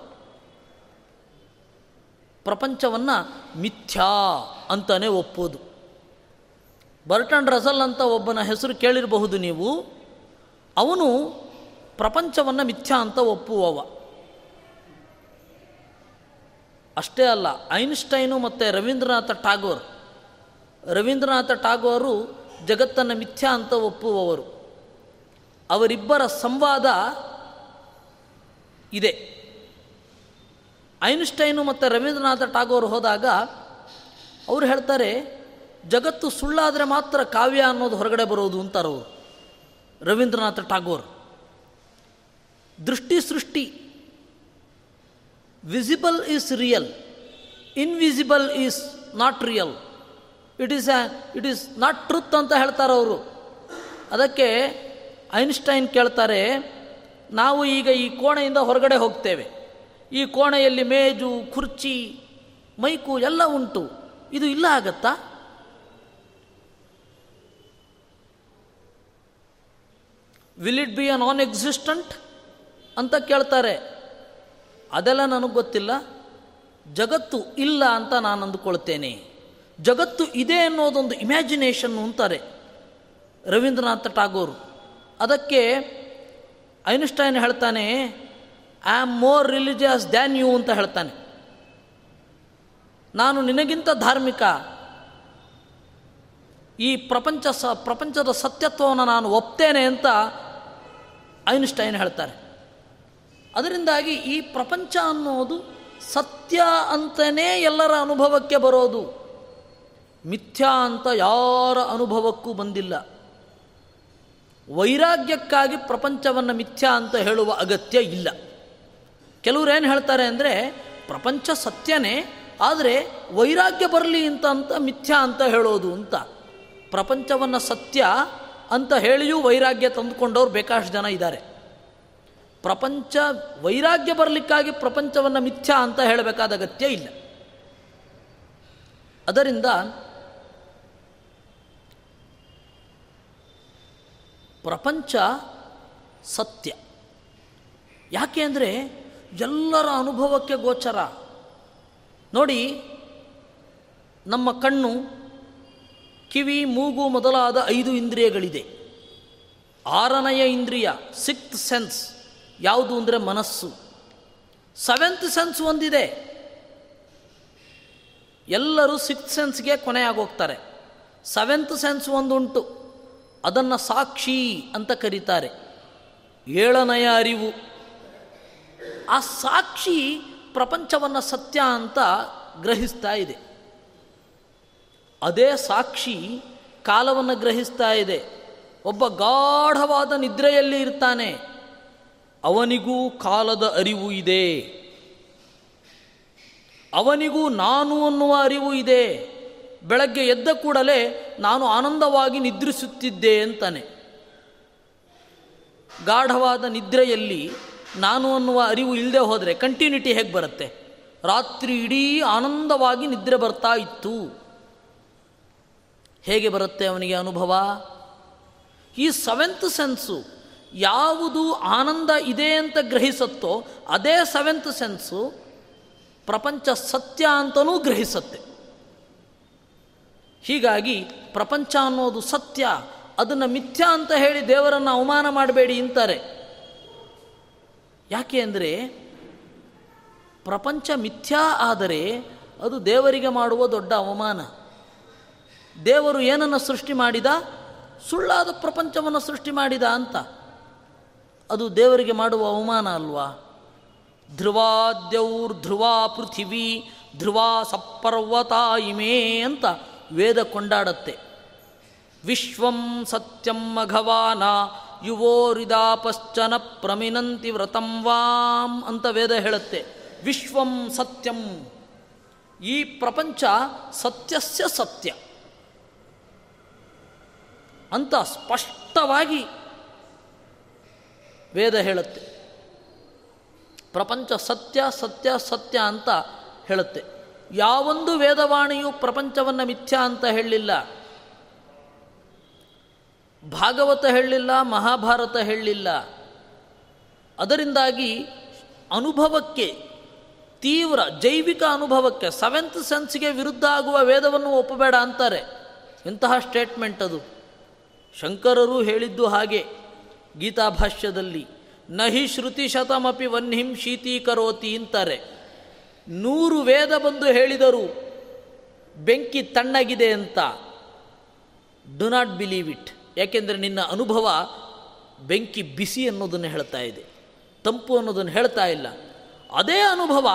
ಪ್ರಪಂಚವನ್ನು ಮಿಥ್ಯಾ ಅಂತಲೇ ಒಪ್ಪೋದು. ಬರ್ಟನ್ ರಸಲ್ ಅಂತ ಒಬ್ಬನ ಹೆಸರು ಕೇಳಿರಬಹುದು ನೀವು. ಅವನು ಪ್ರಪಂಚವನ್ನು ಮಿಥ್ಯಾ ಅಂತ ಒಪ್ಪುವವ. ಅಷ್ಟೇ ಅಲ್ಲ, ಐನ್ಸ್ಟೈನು ಮತ್ತು ರವೀಂದ್ರನಾಥ ಟಾಗೋರ್ ರವೀಂದ್ರನಾಥ ಟಾಗೋರು ಜಗತ್ತನ್ನು ಮಿಥ್ಯಾ ಅಂತ ಒಪ್ಪುವವರು. ಅವರಿಬ್ಬರ ಸಂವಾದ ಇದೆ. ಐನ್ಸ್ಟೈನು ಮತ್ತು ರವೀಂದ್ರನಾಥ ಟಾಗೋರ್ ಹೋದಾಗ ಅವರು ಹೇಳ್ತಾರೆ, ಜಗತ್ತು ಸುಳ್ಳಾದರೆ ಮಾತ್ರ ಕಾವ್ಯ ಅನ್ನೋದು ಹೊರಗಡೆ ಬರೋದು ಅಂತಾರವರು ರವೀಂದ್ರನಾಥ ಟಾಗೋರ್ ದೃಷ್ಟಿ ಸೃಷ್ಟಿ. Visible is real invisible is not real it is a it is not truth ಅಂತ ಹೇಳ್ತಾರೆ ಅವರು. ಅದಕ್ಕೆ ಐನ್ಸ್ಟೈನ್ ಕೇಳ್ತಾರೆ, ನಾವು ಈಗ ಈ ಕೋಣೆಯಿಂದ ಹೊರಗಡೆ ಹೋಗ್ತೇವೆ. ಈ ಕೋಣೆಯಲ್ಲಿ ಮೇಜು, ಕುರ್ಚಿ, ಮೈಕು ಎಲ್ಲ ಉಂಟು. ಇದು ಇಲ್ಲ ಆಗತ್ತಾ? Will it be a non existent ಅಂತ ಕೇಳ್ತಾರೆ. ಅದೆಲ್ಲ ನನಗೆ ಗೊತ್ತಿಲ್ಲ. ಜಗತ್ತು ಇಲ್ಲ ಅಂತ ನಾನು ಅಂದುಕೊಳ್ತೇನೆ. ಜಗತ್ತು ಇದೆ ಅನ್ನೋದೊಂದು ಇಮ್ಯಾಜಿನೇಷನ್ ಅಂತಾರೆ ರವೀಂದ್ರನಾಥ ಟಾಗೋರು ಅದಕ್ಕೆ ಐನ್ಸ್ಟೈನ್ ಹೇಳ್ತಾನೆ I am more religious than you ಅಂತ ಹೇಳ್ತಾನೆ. ನಾನು ನಿನಗಿಂತ ಧಾರ್ಮಿಕ. ಈ ಪ್ರಪಂಚ ಸ, ಪ್ರಪಂಚದ ಸತ್ಯತ್ವವನ್ನು ನಾನು ಒಪ್ತೇನೆ ಅಂತ ಐನ್ಸ್ಟೈನ್ ಹೇಳ್ತಾರೆ. ಅದರಿಂದಾಗಿ ಈ ಪ್ರಪಂಚ ಅನ್ನೋದು ಸತ್ಯ ಅಂತಲೇ ಎಲ್ಲರ ಅನುಭವಕ್ಕೆ ಬರೋದು. ಮಿಥ್ಯಾ ಅಂತ ಯಾರ ಅನುಭವಕ್ಕೂ ಬಂದಿಲ್ಲ. ವೈರಾಗ್ಯಕ್ಕಾಗಿ ಪ್ರಪಂಚವನ್ನು ಮಿಥ್ಯಾ ಅಂತ ಹೇಳುವ ಅಗತ್ಯ ಇಲ್ಲ. ಕೆಲವರು ಏನು ಹೇಳ್ತಾರೆ ಅಂದರೆ, ಪ್ರಪಂಚ ಸತ್ಯನೇ, ಆದರೆ ವೈರಾಗ್ಯ ಬರಲಿ ಅಂತ ಅಂತ ಮಿಥ್ಯಾ ಅಂತ ಹೇಳೋದು ಅಂತ. ಪ್ರಪಂಚವನ್ನು ಸತ್ಯ ಅಂತ ಹೇಳಿಯೂ ವೈರಾಗ್ಯ ತಂದುಕೊಂಡವ್ರು ಬೇಕಾಷ್ಟು ಜನ ಇದ್ದಾರೆ. ಪ್ರಪಂಚ ವೈರಾಗ್ಯ ಬರಲಿಕ್ಕಾಗಿ ಪ್ರಪಂಚವನ್ನು ಮಿಥ್ಯಾ ಅಂತ ಹೇಳಬೇಕಾದ ಅಗತ್ಯ ಇಲ್ಲ. ಅದರಿಂದ ಪ್ರಪಂಚ ಸತ್ಯ. ಯಾಕೆ ಅಂದರೆ ಎಲ್ಲರ ಅನುಭವಕ್ಕೆ ಗೋಚರ. ನೋಡಿ, ನಮ್ಮ ಕಣ್ಣು, ಕಿವಿ, ಮೂಗು ಮೊದಲಾದ ಐದು ಇಂದ್ರಿಯಗಳಿದೆ. ಆರನೆಯ ಇಂದ್ರಿಯ ಸಿಕ್ತ್ ಸೆನ್ಸ್ ಯಾವುದು ಅಂದರೆ ಮನಸ್ಸು. ಸೆವೆಂತ್ ಸೆನ್ಸ್ ಒಂದಿದೆ. ಎಲ್ಲರೂ ಸಿಕ್ತ್ ಸೆನ್ಸ್ಗೆ ಕೊನೆಯಾಗೋಗ್ತಾರೆ. ಸೆವೆಂತ್ ಸೆನ್ಸ್ ಒಂದುಂಟು. ಅದನ್ನು ಸಾಕ್ಷಿ ಅಂತ ಕರೀತಾರೆ. ಏಳನೆಯ ಅರಿವು. ಆ ಸಾಕ್ಷಿ ಪ್ರಪಂಚವನ್ನು ಸತ್ಯ ಅಂತ ಗ್ರಹಿಸ್ತಾ ಇದೆ. ಅದೇ ಸಾಕ್ಷಿ ಕಾಲವನ್ನು ಗ್ರಹಿಸ್ತಾ ಇದೆ. ಒಬ್ಬ ಗಾಢವಾದ ನಿದ್ರೆಯಲ್ಲಿ ಇರ್ತಾನೆ. ಅವನಿಗೂ ಕಾಲದ ಅರಿವು ಇದೆ. ಅವನಿಗೂ ನಾನು ಅನ್ನುವ ಅರಿವು ಇದೆ. ಬೆಳಗ್ಗೆ ಎದ್ದ ಕೂಡಲೇ ನಾನು ಆನಂದವಾಗಿ ನಿದ್ರಿಸುತ್ತಿದ್ದೆ ಅಂತಾನೆ. ಗಾಢವಾದ ನಿದ್ರೆಯಲ್ಲಿ ನಾನು ಅನ್ನುವ ಅರಿವು ಇಲ್ಲದೆ ಹೋದರೆ ಕಂಟಿನ್ಯೂಟಿ ಹೇಗೆ ಬರುತ್ತೆ? ರಾತ್ರಿ ಇಡೀ ಆನಂದವಾಗಿ ನಿದ್ರೆ ಬರ್ತಾ ಇತ್ತು. ಹೇಗೆ ಬರುತ್ತೆ ಅವನಿಗೆ ಅನುಭವ? ಈ ಸೆವೆಂತ್ ಸೆನ್ಸು ಯಾವುದು ಆನಂದ ಇದೆ ಅಂತ ಗ್ರಹಿಸುತ್ತೋ ಅದೇ ಸೆವೆಂತ್ ಸೆನ್ಸು ಪ್ರಪಂಚ ಸತ್ಯ ಅಂತಲೂ ಗ್ರಹಿಸುತ್ತೆ. ಹೀಗಾಗಿ ಪ್ರಪಂಚ ಅನ್ನೋದು ಸತ್ಯ, ಅದನ್ನು ಮಿಥ್ಯಾ ಅಂತ ಹೇಳಿ ದೇವರನ್ನು ಅವಮಾನ ಮಾಡಬೇಡಿ ಅಂತಾರೆ. ಯಾಕೆ ಅಂದರೆ ಪ್ರಪಂಚ ಮಿಥ್ಯಾ ಆದರೆ ಅದು ದೇವರಿಗೆ ಮಾಡುವ ದೊಡ್ಡ ಅವಮಾನ. ದೇವರು ಏನನ್ನು ಸೃಷ್ಟಿ ಮಾಡಿದ? ಸುಳ್ಳಾದ ಪ್ರಪಂಚವನ್ನು ಸೃಷ್ಟಿ ಮಾಡಿದ ಅಂತ. ಅದು ದೇವರಿಗೆ ಮಾಡುವ ಅವಮಾನ ಅಲ್ವಾ? ಧ್ರುವಾದ್ಯೌರ್ ಧ್ರುವ ಪೃಥಿವಿ ಧ್ರುವ ಸಪ್ಪರ್ವತ ಇಮೇ ಅಂತ. ವೇದ ಕೊಂಡಾಡತ್ತೆ. ವಿಶ್ವಂ ಸತ್ಯಂ ಮಘವಾನ ಯುವೋರಿದಾಪಶ್ಚನ ಪ್ರಮಿನಂತಿ ವ್ರತಂ ವಾಂ ಅಂತ ವೇದ ಹೇಳುತ್ತೆ. ವಿಶ್ವಂ ಸತ್ಯಂ. ಈ ಪ್ರಪಂಚ ಸತ್ಯಸ್ಯ ಸತ್ಯ. ಅಂತ ಸ್ಪಷ್ಟವಾಗಿ ವೇದ ಹೇಳುತ್ತೆ. ಪ್ರಪಂಚ ಸತ್ಯ ಸತ್ಯ ಸತ್ಯ ಅಂತ ಹೇಳುತ್ತೆ. ಯಾವೊಂದು ವೇದವಾಣಿಯು ಪ್ರಪಂಚವನ್ನು ಮಿಥ್ಯಾ ಅಂತ ಹೇಳಲಿಲ್ಲ. ಭಾಗವತ ಹೇಳಲಿಲ್ಲ, ಮಹಾಭಾರತ ಹೇಳಲಿಲ್ಲ. ಅದರಿಂದಾಗಿ ಅನುಭವಕ್ಕೆ, ತೀವ್ರ ಜೈವಿಕ ಅನುಭವಕ್ಕೆ ಸೆವೆಂತ್ ಸೆನ್ಸ್ಗೆ ವಿರುದ್ಧ ಆಗುವ ವೇದವನ್ನು ಒಪ್ಪಬೇಡ ಅಂತಾರೆ. ಇಂತಹ ಸ್ಟೇಟ್ಮೆಂಟ್ ಅದು. ಶಂಕರರು ಹೇಳಿದ್ದು ಹಾಗೆ ಗೀತಾಭಾಷ್ಯದಲ್ಲಿ ನಹಿ ಶ್ರುತಿ ಶತಮಪಿ ವನ್ಹಿಂ ಶೀತೀಕರೋತಿ ಅಂತಾರೆ. ನೂರು ವೇದ ಬಂದು ಹೇಳಿದರು, ಬೆಂಕಿ ತಣ್ಣಗಿದೆ ಅಂತ. ಡು ನಾಟ್ ಬಿಲೀವ್ ಇಟ್ ಯಾಕೆಂದರೆ ನಿನ್ನ ಅನುಭವ ಬೆಂಕಿ ಬಿಸಿ ಅನ್ನೋದನ್ನು ಹೇಳ್ತಾ ಇದೆ, ತಂಪು ಅನ್ನೋದನ್ನು ಹೇಳ್ತಾ ಇಲ್ಲ. ಅದೇ ಅನುಭವ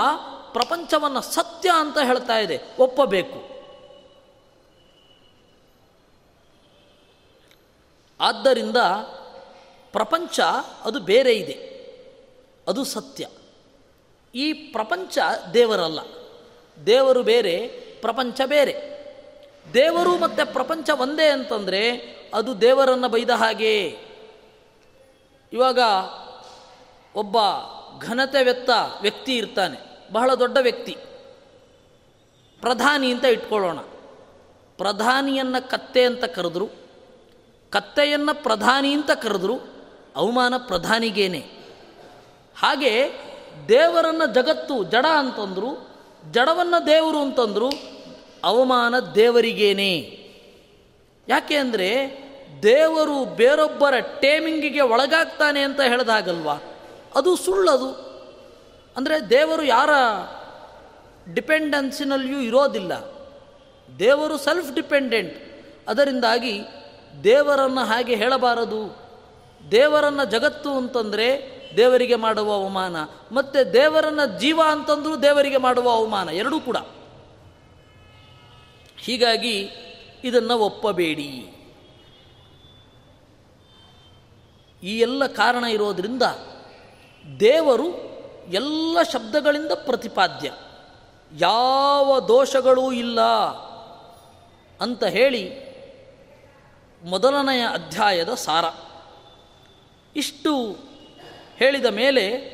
ಪ್ರಪಂಚವನ್ನು ಸತ್ಯ ಅಂತ ಹೇಳ್ತಾ ಇದೆ, ಒಪ್ಪಬೇಕು. ಆದ್ದರಿಂದ ಪ್ರಪಂಚ ಅದು ಬೇರೆ ಇದೆ, ಅದು ಸತ್ಯ. ಈ ಪ್ರಪಂಚ ದೇವರಲ್ಲ. ದೇವರು ಬೇರೆ, ಪ್ರಪಂಚ ಬೇರೆ. ದೇವರು ಮತ್ತು ಪ್ರಪಂಚ ಒಂದೇ ಅಂತಂದರೆ ಅದು ದೇವರನ್ನು ಬೈದ ಹಾಗೆ. ಇವಾಗ ಒಬ್ಬ ಘನತೆ ವ್ಯಕ್ತ ವ್ಯಕ್ತಿ ಇರ್ತಾನೆ. ಬಹಳ ದೊಡ್ಡ ವ್ಯಕ್ತಿ. ಪ್ರಧಾನಿ ಅಂತ ಇಟ್ಕೊಳ್ಳೋಣ. ಪ್ರಧಾನಿಯನ್ನು ಕತ್ತೆ ಅಂತ ಕರೆದ್ರು. ಕತ್ತೆಯನ್ನು ಪ್ರಧಾನಿ ಅಂತ ಕರೆದ್ರು. ಅವಮಾನ ಪ್ರಧಾನಿಗೇನೆ. ಹಾಗೆ ದೇವರನ್ನು ಜಗತ್ತು ಜಡ ಅಂತಂದರು, ಜಡವನ್ನು ದೇವರು ಅಂತಂದರು, ಅವಮಾನ ದೇವರಿಗೇನೆ. ಯಾಕೆ ಅಂದರೆ, ದೇವರು ಬೇರೊಬ್ಬರ ಟೇಮಿಂಗಿಗೆ ಒಳಗಾಗ್ತಾನೆ ಅಂತ ಹೇಳಿದಾಗಲ್ವಾ? ಅದು ಸುಳ್ಳದು. ಅಂದರೆ ದೇವರು ಯಾರ ಡಿಪೆಂಡೆನ್ಸಿನಲ್ಲಿಯೂ ಇರೋದಿಲ್ಲ. ದೇವರು ಸೆಲ್ಫ್ ಡಿಪೆಂಡೆಂಟ್ ಅದರಿಂದಾಗಿ ದೇವರನ್ನು ಹಾಗೆ ಹೇಳಬಾರದು. ದೇವರನ್ನು ಜಗತ್ತು ಅಂತಂದರೆ ದೇವರಿಗೆ ಮಾಡುವ ಅವಮಾನ, ಮತ್ತು ದೇವರನ್ನ ಜೀವ ಅಂತಂದರೂ ದೇವರಿಗೆ ಮಾಡುವ ಅವಮಾನ, ಎರಡೂ ಕೂಡ. ಹೀಗಾಗಿ ಇದನ್ನು ಒಪ್ಪಬೇಡಿ. ಈ ಎಲ್ಲ ಕಾರಣ ಇರೋದರಿಂದ ದೇವರು ಎಲ್ಲ ಶಬ್ದಗಳಿಂದ ಪ್ರತಿಪಾದ್ಯ. ಯಾವ ದೋಷಗಳೂ ಇಲ್ಲ ಅಂತ ಹೇಳಿ ಮೊದಲನೆಯ ಅಧ್ಯಾಯದ ಸಾರ. ಇಷ್ಟು ಹೇಳಿದ ಮೇಲೆ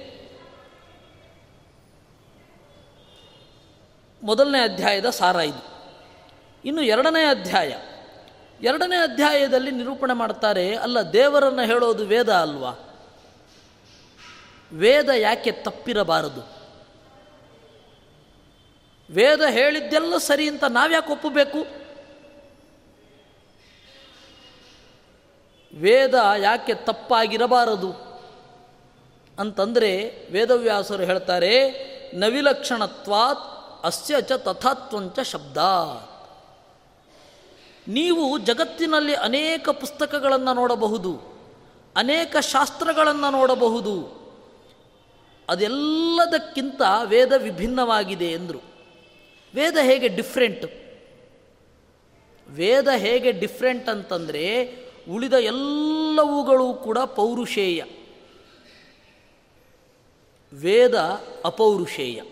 ಮೊದಲನೇ ಅಧ್ಯಾಯದ ಸಾರ ಇದು. ಇನ್ನು ಎರಡನೇ ಅಧ್ಯಾಯ. ಎರಡನೇ ಅಧ್ಯಾಯದಲ್ಲಿ ನಿರೂಪಣೆ ಮಾಡ್ತಾರೆ, ಅಲ್ಲ, ದೇವರನ್ನು ಹೇಳೋದು ವೇದ ಅಲ್ವಾ? ವೇದ ಯಾಕೆ ತಪ್ಪಿರಬಾರದು? ವೇದ ಹೇಳಿದ್ದೆಲ್ಲ ಸರಿ ಅಂತ ನಾವ್ಯಾಕೆ ಒಪ್ಪಬೇಕು? ವೇದ ಯಾಕೆ ತಪ್ಪಾಗಿರಬಾರದು? ಅಂತಂದರೆ ವೇದವ್ಯಾಸರು ಹೇಳ್ತಾರೆ, ನವಿಲಕ್ಷಣತ್ವಾತ್ ಅಸ್ಯ ಚ ತಥಾತ್ವಂಚ ಶಬ್ದ ನೀವು ಜಗತ್ತಿನಲ್ಲಿ ಅನೇಕ ಪುಸ್ತಕಗಳನ್ನು ನೋಡಬಹುದು, ಅನೇಕ ಶಾಸ್ತ್ರಗಳನ್ನು ನೋಡಬಹುದು, ಅದೆಲ್ಲದಕ್ಕಿಂತ ವೇದ ವಿಭಿನ್ನವಾಗಿದೆ ಎಂದರು. ವೇದ ಹೇಗೆ ಡಿಫ್ರೆಂಟ್? ವೇದ ಹೇಗೆ ಡಿಫ್ರೆಂಟ್ ಅಂತಂದರೆ ಉಳಿದ ಎಲ್ಲವುಗಳು ಕೂಡ ಪೌರುಷೇಯ. ವೇದ ಅಪೌರುಷೇಯ.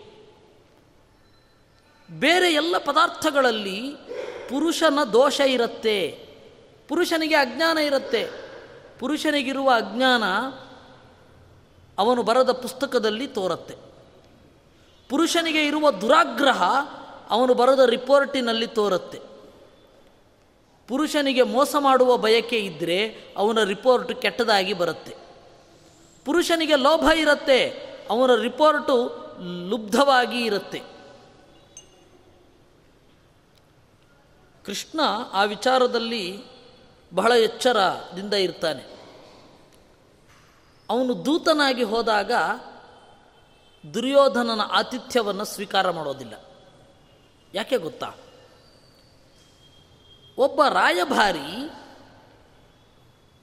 ಬೇರೆ ಎಲ್ಲ ಪದಾರ್ಥಗಳಲ್ಲಿ ಪುರುಷನ ದೋಷ ಇರುತ್ತೆ. ಪುರುಷನಿಗೆ ಅಜ್ಞಾನ ಇರುತ್ತೆ. ಪುರುಷನಿಗಿರುವ ಅಜ್ಞಾನ ಅವನು ಬರದ ಪುಸ್ತಕದಲ್ಲಿ ತೋರತ್ತೆ. ಪುರುಷನಿಗೆ ಇರುವ ದುರಾಗ್ರಹ ಅವನು ಬರದ ರಿಪೋರ್ಟಿನಲ್ಲಿ ತೋರುತ್ತೆ. ಪುರುಷನಿಗೆ ಮೋಸ ಮಾಡುವ ಬಯಕೆ ಇದ್ದರೆ ಅವನ ರಿಪೋರ್ಟ್ ಕೆಟ್ಟದಾಗಿ ಬರುತ್ತೆ. ಪುರುಷನಿಗೆ ಲೋಭ ಇರುತ್ತೆ. ಅವನ ರಿಪೋರ್ಟು ಲುಬ್ಧವಾಗಿ ಇರುತ್ತೆ. ಕೃಷ್ಣ ಆ ವಿಚಾರದಲ್ಲಿ ಬಹಳ ಎಚ್ಚರದಿಂದ ಇರ್ತಾನೆ. ಅವನು ದೂತನಾಗಿ ಹೋದಾಗ ದುರ್ಯೋಧನನ ಆತಿಥ್ಯವನ್ನು ಸ್ವೀಕಾರ ಮಾಡೋದಿಲ್ಲ. ಯಾಕೆ ಗೊತ್ತಾ? ಒಬ್ಬ ರಾಯಭಾರಿ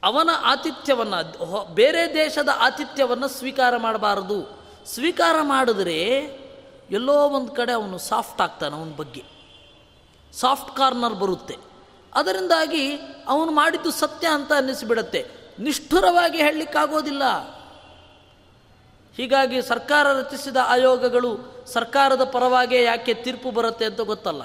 ಅವನ ಆತಿಥ್ಯವನ್ನು ಬೇರೆ ದೇಶದ ಆತಿಥ್ಯವನ್ನು ಸ್ವೀಕಾರ ಮಾಡಬಾರದು. ಸ್ವೀಕಾರ ಮಾಡಿದ್ರೆ ಎಲ್ಲೋ ಒಂದು ಕಡೆ ಅವನು ಸಾಫ್ಟ್ ಆಗ್ತಾನೆ ಅವನ ಬಗ್ಗೆ. ಸಾಫ್ಟ್ ಕಾರ್ನರ್ ಬರುತ್ತೆ. ಅದರಿಂದಾಗಿ ಅವನು ಮಾಡಿದ್ದು ಸತ್ಯ ಅಂತ ಅನ್ನಿಸಿಬಿಡತ್ತೆ. ನಿಷ್ಠುರವಾಗಿ ಹೇಳಲಿಕ್ಕಾಗೋದಿಲ್ಲ. ಹೀಗಾಗಿ ಸರ್ಕಾರ ರಚಿಸಿದ ಆಯೋಗಗಳು ಸರ್ಕಾರದ ಪರವಾಗೇ ಯಾಕೆ ತೀರ್ಪು ಬರುತ್ತೆ ಅಂತ ಗೊತ್ತಲ್ಲ.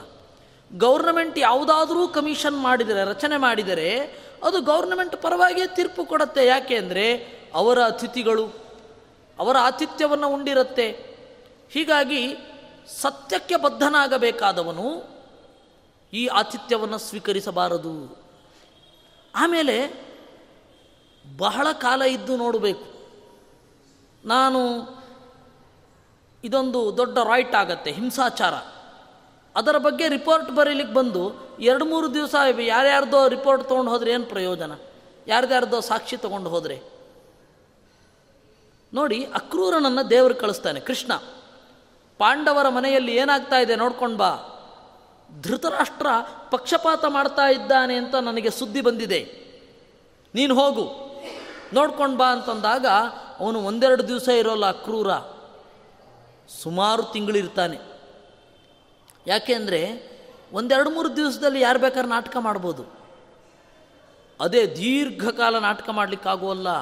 ಗೌರ್ನಮೆಂಟ್ ಯಾವುದಾದ್ರೂ ಕಮಿಷನ್ ಮಾಡಿದರೆ, ರಚನೆ ಮಾಡಿದರೆ ಅದು ಗೌರ್ನಮೆಂಟ್ ಪರವಾಗಿಯೇ ತೀರ್ಪು ಕೊಡುತ್ತೆ. ಯಾಕೆ ಅಂದರೆ ಅವರ ಅತಿಥಿಗಳು ಅವರ ಆತಿಥ್ಯವನ್ನು ಉಂಡಿರುತ್ತೆ. ಹೀಗಾಗಿ ಸತ್ಯಕ್ಕೆ ಬದ್ಧನಾಗಬೇಕಾದವನು ಈ ಆತಿಥ್ಯವನ್ನು ಸ್ವೀಕರಿಸಬಾರದು. ಆಮೇಲೆ ಬಹಳ ಕಾಲ ಇದ್ದು ನೋಡಬೇಕು. ನಾನು ಇದೊಂದು ದೊಡ್ಡ ರಾಯ್ಟ್ ಆಗತ್ತೆ, ಹಿಂಸಾಚಾರ. ಅದರ ಬಗ್ಗೆ ರಿಪೋರ್ಟ್ ಬರೀಲಿಕ್ಕೆ ಬಂದು ಎರಡು ಮೂರು ದಿವಸ ಯಾರ್ಯಾರ್ದೋ ರಿಪೋರ್ಟ್ ತೊಗೊಂಡು ಹೋದ್ರೆ ಏನು ಪ್ರಯೋಜನ? ಯಾರ್ದ್ಯಾರ್ದೋ ಸಾಕ್ಷಿ ತೊಗೊಂಡು ಹೋದರೆ? ನೋಡಿ, ಅಕ್ರೂರನನ್ನು ದೇವರು ಕಳಿಸ್ತಾನೆ. ಕೃಷ್ಣ, ಪಾಂಡವರ ಮನೆಯಲ್ಲಿ ಏನಾಗ್ತಾ ಇದೆ ನೋಡ್ಕೊಂಡು ಬಾ. ಧೃತರಾಷ್ಟ್ರ ಪಕ್ಷಪಾತ ಮಾಡ್ತಾ ಇದ್ದಾನೆ ಅಂತ ನನಗೆ ಸುದ್ದಿ ಬಂದಿದೆ. ನೀನು ಹೋಗು. ನೋಡ್ಕೊಂಡು ಬಾ ಅಂತಂದಾಗ ಅವನು ಒಂದೆರಡು ದಿವಸ ಇರೋಲ್ಲ ಅಕ್ರೂರ. ಸುಮಾರು ತಿಂಗಳಿರ್ತಾನೆ. ಯಾಕೆ ಅಂದರೆ ಒಂದೆರಡು ಮೂರು ದಿವಸದಲ್ಲಿ ಯಾರು ಬೇಕಾದ್ರೆ ನಾಟಕ ಮಾಡ್ಬೋದು. ಅದೇ ದೀರ್ಘಕಾಲ ನಾಟಕ ಮಾಡಲಿಕ್ಕಾಗುವಲ್ಲ.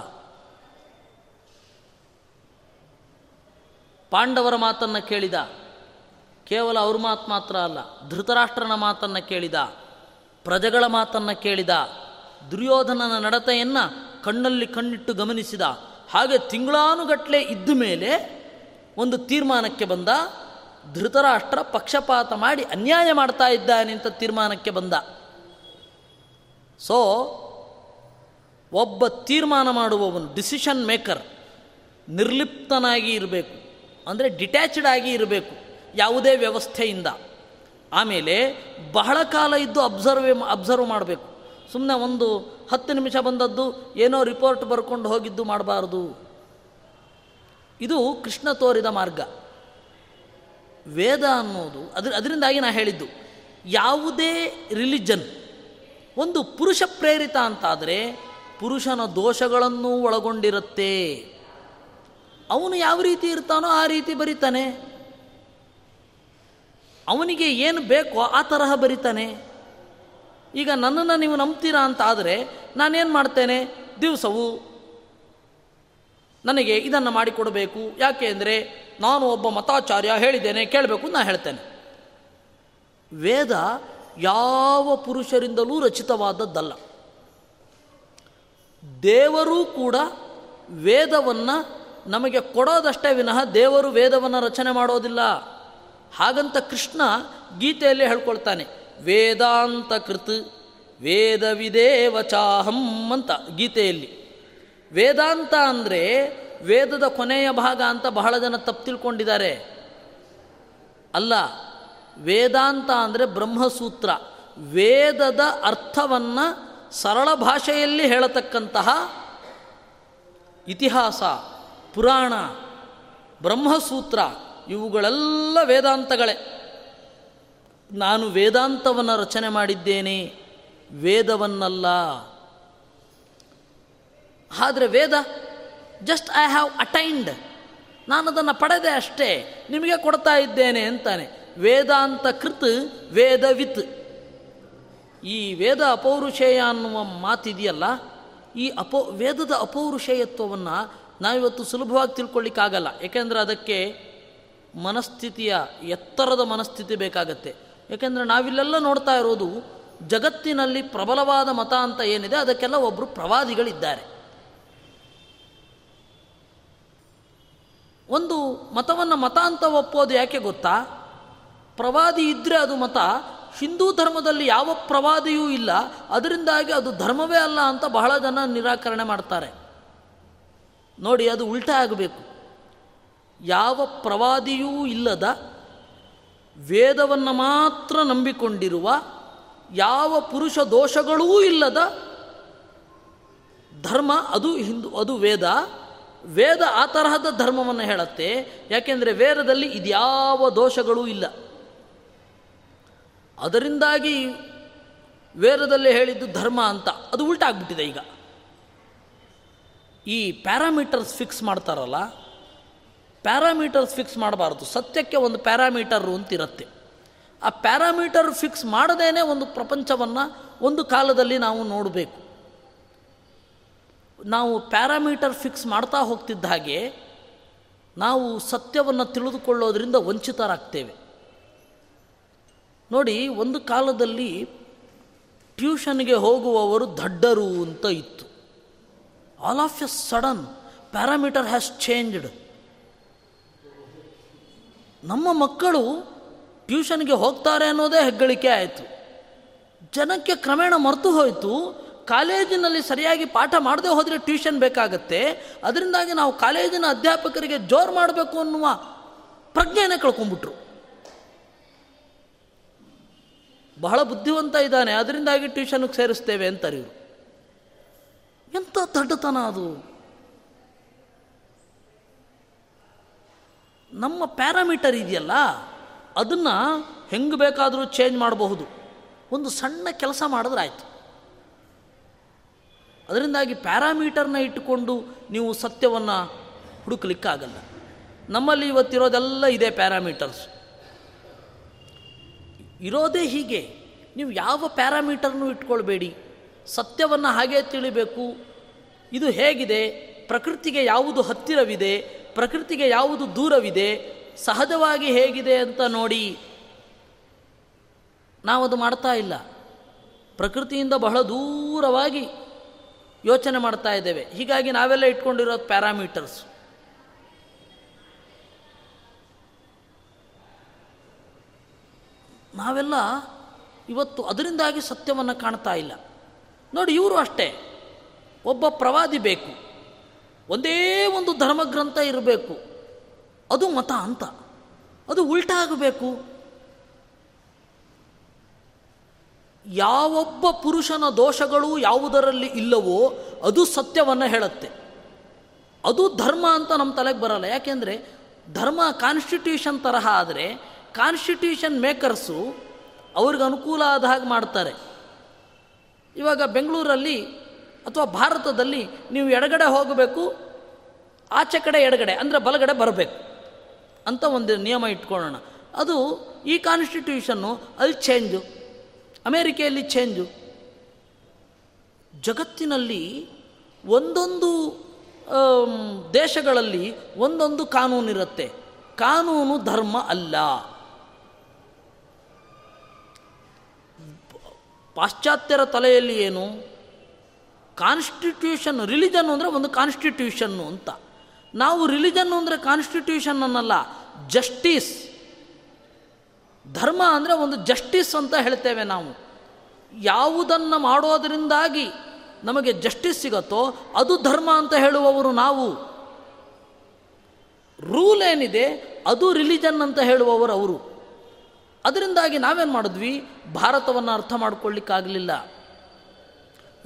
ಪಾಂಡವರ ಮಾತನ್ನು ಕೇಳಿದ. ಕೇವಲ ಅವ್ರ ಮಾತು ಮಾತ್ರ ಅಲ್ಲ, ಧೃತರಾಷ್ಟ್ರನ ಮಾತನ್ನು ಕೇಳಿದ. ಪ್ರಜೆಗಳ ಮಾತನ್ನು ಕೇಳಿದ. ದುರ್ಯೋಧನನ ನಡತೆಯನ್ನು ಕಣ್ಣಲ್ಲಿ ಕಣ್ಣಿಟ್ಟು ಗಮನಿಸಿದ. ಹಾಗೆ ತಿಂಗಳಾನುಗಟ್ಟಲೆ ಇದ್ದ ಮೇಲೆ ಒಂದು ತೀರ್ಮಾನಕ್ಕೆ ಬಂದ. ಧೃತರಾಷ್ಟ್ರ ಪಕ್ಷಪಾತ ಮಾಡಿ ಅನ್ಯಾಯ ಮಾಡ್ತಾ ಇದ್ದಾನೆ ಅಂತ ತೀರ್ಮಾನಕ್ಕೆ ಬಂದ. ಸೊ ಒಬ್ಬ ತೀರ್ಮಾನ ಮಾಡುವವನು ಡಿಸಿಷನ್ ಮೇಕರ್ ನಿರ್ಲಿಪ್ತನಾಗಿ ಇರಬೇಕು. ಅಂದರೆ ಡಿಟ್ಯಾಚ್ಡ್ ಆಗಿ ಇರಬೇಕು ಯಾವುದೇ ವ್ಯವಸ್ಥೆಯಿಂದ. ಆಮೇಲೆ ಬಹಳ ಕಾಲ ಇದ್ದು ಅಬ್ಸರ್ವ್ ಅಬ್ಸರ್ವ್ ಮಾಡಬೇಕು. ಸುಮ್ಮನೆ ಒಂದು ಹತ್ತು ನಿಮಿಷ ಬಂದದ್ದು ಏನೋ ರಿಪೋರ್ಟ್ ಬರ್ಕೊಂಡು ಹೋಗಿದ್ದು ಮಾಡಬಾರ್ದು. ಇದು ಕೃಷ್ಣ ತೋರಿದ ಮಾರ್ಗ. ವೇದ ಅನ್ನೋದು ಅದ್ರ, ಅದರಿಂದಾಗಿ ನಾ ಹೇಳಿದ್ದು, ಯಾವುದೇ ರಿಲಿಜನ್, ಒಂದು ಪುರುಷ ಪ್ರೇರಿತ ಅಂತಾದರೆ ಪುರುಷನ ದೋಷಗಳನ್ನು ಒಳಗೊಂಡಿರುತ್ತೆ. ಅವನು ಯಾವ ರೀತಿ ಇರ್ತಾನೋ ಆ ರೀತಿ ಬರೀತಾನೆ. ಅವನಿಗೆ ಏನು ಬೇಕೋ ಆ ತರಹ ಬರೀತಾನೆ. ಈಗ ನನ್ನನ್ನು ನೀವು ನಂಬ್ತೀರಾ ಅಂತ ಆದರೆ ನಾನೇನು ಮಾಡ್ತೇನೆ? ದಿವಸವು ನನಗೆ ಇದನ್ನು ಮಾಡಿಕೊಡಬೇಕು. ಯಾಕೆ ಅಂದರೆ ನಾನು ಒಬ್ಬ ಮತಾಚಾರ್ಯ ಹೇಳಿದ್ದೇನೆ, ಕೇಳಬೇಕು ನಾನು ಹೇಳ್ತೇನೆ. ವೇದ ಯಾವ ಪುರುಷರಿಂದಲೂ ರಚಿತವಾದದ್ದಲ್ಲ. ದೇವರೂ ಕೂಡ ವೇದವನ್ನು ನಮಗೆ ಕೊಡೋದಷ್ಟೇ ವಿನಃ ದೇವರು ವೇದವನ್ನು ರಚನೆ ಮಾಡೋದಿಲ್ಲ. ಹಾಗಂತ ಕೃಷ್ಣ ಗೀತೆಯಲ್ಲಿ ಹೇಳ್ಕೊಳ್ತಾನೆ ವೇದಾಂತ ಕೃತ್ ವೇದವಿದೇವಚಾಹಂ ಅಂತ ಗೀತೆಯಲ್ಲಿ. ವೇದಾಂತ ಅಂದರೆ ವೇದದ ಕೊನೆಯ ಭಾಗ ಅಂತ ಬಹಳ ಜನ ತಪ್ಪು ತಿಳ್ಕೊಂಡಿದ್ದಾರೆ. ಅಲ್ಲ, ವೇದಾಂತ ಅಂದರೆ ಬ್ರಹ್ಮಸೂತ್ರ. ವೇದದ ಅರ್ಥವನ್ನು ಸರಳ ಭಾಷೆಯಲ್ಲಿ ಹೇಳತಕ್ಕಂತಹ ಇತಿಹಾಸ, ಪುರಾಣ, ಬ್ರಹ್ಮಸೂತ್ರ, ಇವುಗಳೆಲ್ಲ ವೇದಾಂತಗಳೇ. ನಾನು ವೇದಾಂತವನ್ನು ರಚನೆ ಮಾಡಿದ್ದೇನೆ. ವೇದವನ್ನಲ್ಲ. ಆದರೆ Veda just I have attained ನಾನು ಅದನ್ನು ಪಡೆದೆ ಅಷ್ಟೇ. ನಿಮಗೆ ಕೊಡ್ತಾ ಇದ್ದೇನೆ, ಅಂತಾನೆ. ವೇದಾಂತ ಕೃತ್ ವೇದವಿತ್ ಈ ವೇದ ಅಪೌರುಷೇಯ ಅನ್ನುವ ಮಾತಿದೆಯಲ್ಲ, ಈ ಅಪೌ, ವೇದದ ಅಪೌರುಷೇಯತ್ವವನ್ನು ನಾವಿವತ್ತು ಸುಲಭವಾಗಿ ತಿಳ್ಕೊಳ್ಳಿಕ್ಕಾಗಲ್ಲ ಏಕೆಂದರೆ ಅದಕ್ಕೆ ಮನಸ್ಥಿತಿಯ, ಎತ್ತರದ ಮನಸ್ಥಿತಿ ಬೇಕಾಗತ್ತೆ. ಏಕೆಂದರೆ ನಾವಿಲ್ಲೆಲ್ಲ ನೋಡ್ತಾ ಇರೋದು ಜಗತ್ತಿನಲ್ಲಿ ಪ್ರಬಲವಾದ ಮತ ಅಂತ ಏನಿದೆ, ಅದಕ್ಕೆಲ್ಲ ಒಬ್ಬರು ಪ್ರವಾದಿಗಳಿದ್ದಾರೆ. ಒಂದು ಮತವನ್ನು ಮತ ಅಂತ ಒಪ್ಪೋದು ಯಾಕೆ ಗೊತ್ತಾ? ಪ್ರವಾದಿ ಇದ್ದರೆ ಅದು ಮತ, ಹಿಂದೂ ಧರ್ಮದಲ್ಲಿ ಯಾವ ಪ್ರವಾದಿಯೂ ಇಲ್ಲ, ಅದರಿಂದಾಗಿ ಅದು ಧರ್ಮವೇ ಅಲ್ಲ ಅಂತ ಬಹಳ ಜನ ನಿರಾಕರಣೆ ಮಾಡ್ತಾರೆ. ನೋಡಿ, ಅದು ಉಲ್ಟಾ ಆಗಬೇಕು. ಯಾವ ಪ್ರವಾದಿಯೂ ಇಲ್ಲದ, ವೇದವನ್ನು ಮಾತ್ರ ನಂಬಿಕೊಂಡಿರುವ, ಯಾವ ಪುರುಷ ದೋಷಗಳೂ ಇಲ್ಲದ ಧರ್ಮ ಅದು ಹಿಂದೂ, ಅದು ವೇದ. ವೇದ ಆ ತರಹದ ಧರ್ಮವನ್ನು ಹೇಳುತ್ತೆ. ಯಾಕೆಂದರೆ ವೇದದಲ್ಲಿ ಇದ್ಯಾವ ದೋಷಗಳೂ ಇಲ್ಲ. ಅದರಿಂದಾಗಿ ವೇದದಲ್ಲಿ ಹೇಳಿದ್ದು ಧರ್ಮ ಅಂತ. ಅದು ಉಲ್ಟಾಗ್ಬಿಟ್ಟಿದೆ ಈಗ. ಈ ಪ್ಯಾರಾಮೀಟರ್ಸ್ ಫಿಕ್ಸ್ ಮಾಡ್ತಾರಲ್ಲ, ಪ್ಯಾರಾಮೀಟರ್ಸ್ ಫಿಕ್ಸ್ ಮಾಡಬಾರ್ದು. ಸತ್ಯಕ್ಕೆ ಒಂದು ಪ್ಯಾರಾಮೀಟರು ಅಂತಿರುತ್ತೆ. ಆ ಪ್ಯಾರಾಮೀಟರ್ ಫಿಕ್ಸ್ ಮಾಡದೇನೆ ಒಂದು ಪ್ರಪಂಚವನ್ನು ಒಂದು ಕಾಲದಲ್ಲಿ ನಾವು ನೋಡಬೇಕು. ನಾವು ಪ್ಯಾರಾಮೀಟರ್ ಫಿಕ್ಸ್ ಮಾಡ್ತಾ ಹೋಗ್ತಿದ್ದ ಹಾಗೆ ನಾವು ಸತ್ಯವನ್ನು ತಿಳಿದುಕೊಳ್ಳೋದ್ರಿಂದ ವಂಚಿತರಾಗ್ತೇವೆ. ನೋಡಿ, ಒಂದು ಕಾಲದಲ್ಲಿ ಟ್ಯೂಷನ್ಗೆ ಹೋಗುವವರು ದಡ್ಡರು ಅಂತ ಇತ್ತು. All of a sudden parameter has changed ನಮ್ಮ ಮಕ್ಕಳು ಟ್ಯೂಷನ್ಗೆ ಹೋಗ್ತಾರೆ ಅನ್ನೋದೇ ಹೆಗ್ಗಳಿಕೆ ಆಯಿತು. ಜನಕ್ಕೆ ಕ್ರಮೇಣ ಮರೆತು ಹೋಯಿತು. ಕಾಲೇಜಿನಲ್ಲಿ ಸರಿಯಾಗಿ ಪಾಠ ಮಾಡದೆ ಹೋದರೆ ಟ್ಯೂಷನ್ ಬೇಕಾಗತ್ತೆ. ಅದರಿಂದಾಗಿ ನಾವು ಕಾಲೇಜಿನ ಅಧ್ಯಾಪಕರಿಗೆ ಜೋರು ಮಾಡಬೇಕು ಅನ್ನುವ ಪ್ರಜ್ಞೆಯನ್ನೇ ಕಳ್ಕೊಂಡ್ಬಿಟ್ರು. ಬಹಳ ಬುದ್ಧಿವಂತ ಇದ್ದಾನೆ, ಅದರಿಂದಾಗಿ ಟ್ಯೂಷನ್ಗೆ ಸೇರಿಸ್ತೇವೆ ಅಂತಾರೆ ಇವರು. ಎಂಥ ದಡ್ಡತನ ಅದು? ನಮ್ಮ ಪ್ಯಾರಾಮೀಟರ್ ಇದೆಯಲ್ಲ, ಅದನ್ನು ಹೆಂಗೆ ಬೇಕಾದರೂ ಚೇಂಜ್ ಮಾಡಬಹುದು. ಒಂದು ಸಣ್ಣ ಕೆಲಸ ಮಾಡಿದ್ರೆ ಆಯಿತು. ಅದರಿಂದಾಗಿ ಪ್ಯಾರಾಮೀಟರ್ನ ಇಟ್ಟುಕೊಂಡು ನೀವು ಸತ್ಯವನ್ನು ಹುಡುಕಲಿಕ್ಕಾಗಲ್ಲ. ನಮ್ಮಲ್ಲಿ ಇವತ್ತಿರೋದೆಲ್ಲ ಇದೆ ಪ್ಯಾರಾಮೀಟರ್ಸ್. ಇರೋದೇ ಹೀಗೆ, ನೀವು ಯಾವ ಪ್ಯಾರಾಮೀಟರ್ನೂ ಇಟ್ಕೊಳ್ಬೇಡಿ. ಸತ್ಯವನ್ನು ಹಾಗೇ ತಿಳಿಬೇಕು. ಇದು ಹೇಗಿದೆ, ಪ್ರಕೃತಿಗೆ ಯಾವುದು ಹತ್ತಿರವಿದೆ, ಪ್ರಕೃತಿಗೆ ಯಾವುದು ದೂರವಿದೆ, ಸಹಜವಾಗಿ ಹೇಗಿದೆ ಅಂತ ನೋಡಿ ನಾವದು ಮಾಡ್ತಾ ಇಲ್ಲ. ಪ್ರಕೃತಿಯಿಂದ ಬಹಳ ದೂರವಾಗಿ ಯೋಚನೆ ಮಾಡ್ತಾ ಇದ್ದೇವೆ. ಹೀಗಾಗಿ ನಾವೆಲ್ಲ ಇಟ್ಕೊಂಡಿರೋದು ಪ್ಯಾರಾಮೀಟರ್ಸ್. ನಾವೆಲ್ಲ ಇವತ್ತು ಅದರಿಂದಾಗಿ ಸತ್ಯವನ್ನು ಕಾಣ್ತಾ ಇಲ್ಲ. ನೋಡಿ, ಇವರು ಅಷ್ಟೇ. ಒಬ್ಬ ಪ್ರವಾದಿ ಬೇಕು. ಒಂದೇ ಒಂದು ಧರ್ಮಗ್ರಂಥ ಇರಬೇಕು. ಅದು ಮತ ಅಂತ. ಅದು ಉಲ್ಟಾ ಆಗಬೇಕು. ಯಾವೊಬ್ಬ ಪುರುಷನ ದೋಷಗಳು ಯಾವುದರಲ್ಲಿ ಇಲ್ಲವೋ ಅದು ಸತ್ಯವನ್ನು ಹೇಳುತ್ತೆ. ಅದು ಧರ್ಮ ಅಂತ ನಮ್ಮ ತಲೆಗೆ ಬರಲ್ಲ. ಯಾಕೆಂದರೆ ಧರ್ಮ ಕಾನ್ಸ್ಟಿಟ್ಯೂಷನ್ ತರಹ ಆದರೆ ಕಾನ್ಸ್ಟಿಟ್ಯೂಷನ್ ಮೇಕರ್ಸು ಅವ್ರಿಗೆ ಅನುಕೂಲ ಆದ ಹಾಗೆ ಮಾಡ್ತಾರೆ. ಇವಾಗ ಬೆಂಗಳೂರಲ್ಲಿ ಅಥವಾ ಭಾರತದಲ್ಲಿ ನೀವು ಎಡಗಡೆ ಹೋಗಬೇಕು, ಆಚೆ ಕಡೆ ಎಡಗಡೆ, ಅಂದರೆ ಬಲಗಡೆ ಬರಬೇಕು ಅಂತ ಒಂದು ನಿಯಮ ಇಟ್ಕೊಳ್ಳೋಣ. ಅದು ಈ ಕಾನ್ಸ್ಟಿಟ್ಯೂಷನ್ನು ಅಲ್ಲಿ ಚೇಂಜು ಅಮೇರಿಕೆಯಲ್ಲಿ ಚೇಂಜು ಜಗತ್ತಿನಲ್ಲಿ ಒಂದೊಂದು ದೇಶಗಳಲ್ಲಿ ಒಂದೊಂದು ಕಾನೂನಿರುತ್ತೆ ಕಾನೂನು ಧರ್ಮ ಅಲ್ಲ. ಪಾಶ್ಚಾತ್ಯರ ತಲೆಯಲ್ಲಿ ಏನು? ಕಾನ್ಸ್ಟಿಟ್ಯೂಷನ್ ರಿಲಿಜನ್ ಅಂದರೆ ಒಂದು ಕಾನ್ಸ್ಟಿಟ್ಯೂಷನ್ನು ಅಂತ. ನಾವು ರಿಲಿಜನ್ ಅಂದರೆ ಕಾನ್ಸ್ಟಿಟ್ಯೂಷನ್ ಅನ್ನಲ್ಲ ಜಸ್ಟಿಸ್ ಧರ್ಮ ಅಂದರೆ ಒಂದು ಜಸ್ಟಿಸ್ ಅಂತ ಹೇಳ್ತೇವೆ ನಾವು. ಯಾವುದನ್ನು ಮಾಡೋದರಿಂದಾಗಿ ನಮಗೆ ಜಸ್ಟಿಸ್ ಸಿಗತ್ತೋ ಅದು ಧರ್ಮ ಅಂತ ಹೇಳುವವರು ನಾವು. ರೂಲ್ ಏನಿದೆ ಅದು ರಿಲಿಜನ್ ಅಂತ ಹೇಳುವವರು ಅವರು. ಅದರಿಂದಾಗಿ ನಾವೇನು ಮಾಡಿದ್ವಿ? ಭಾರತವನ್ನು ಅರ್ಥ ಮಾಡಿಕೊಳ್ಳಿಕ್ಕಾಗಲಿಲ್ಲ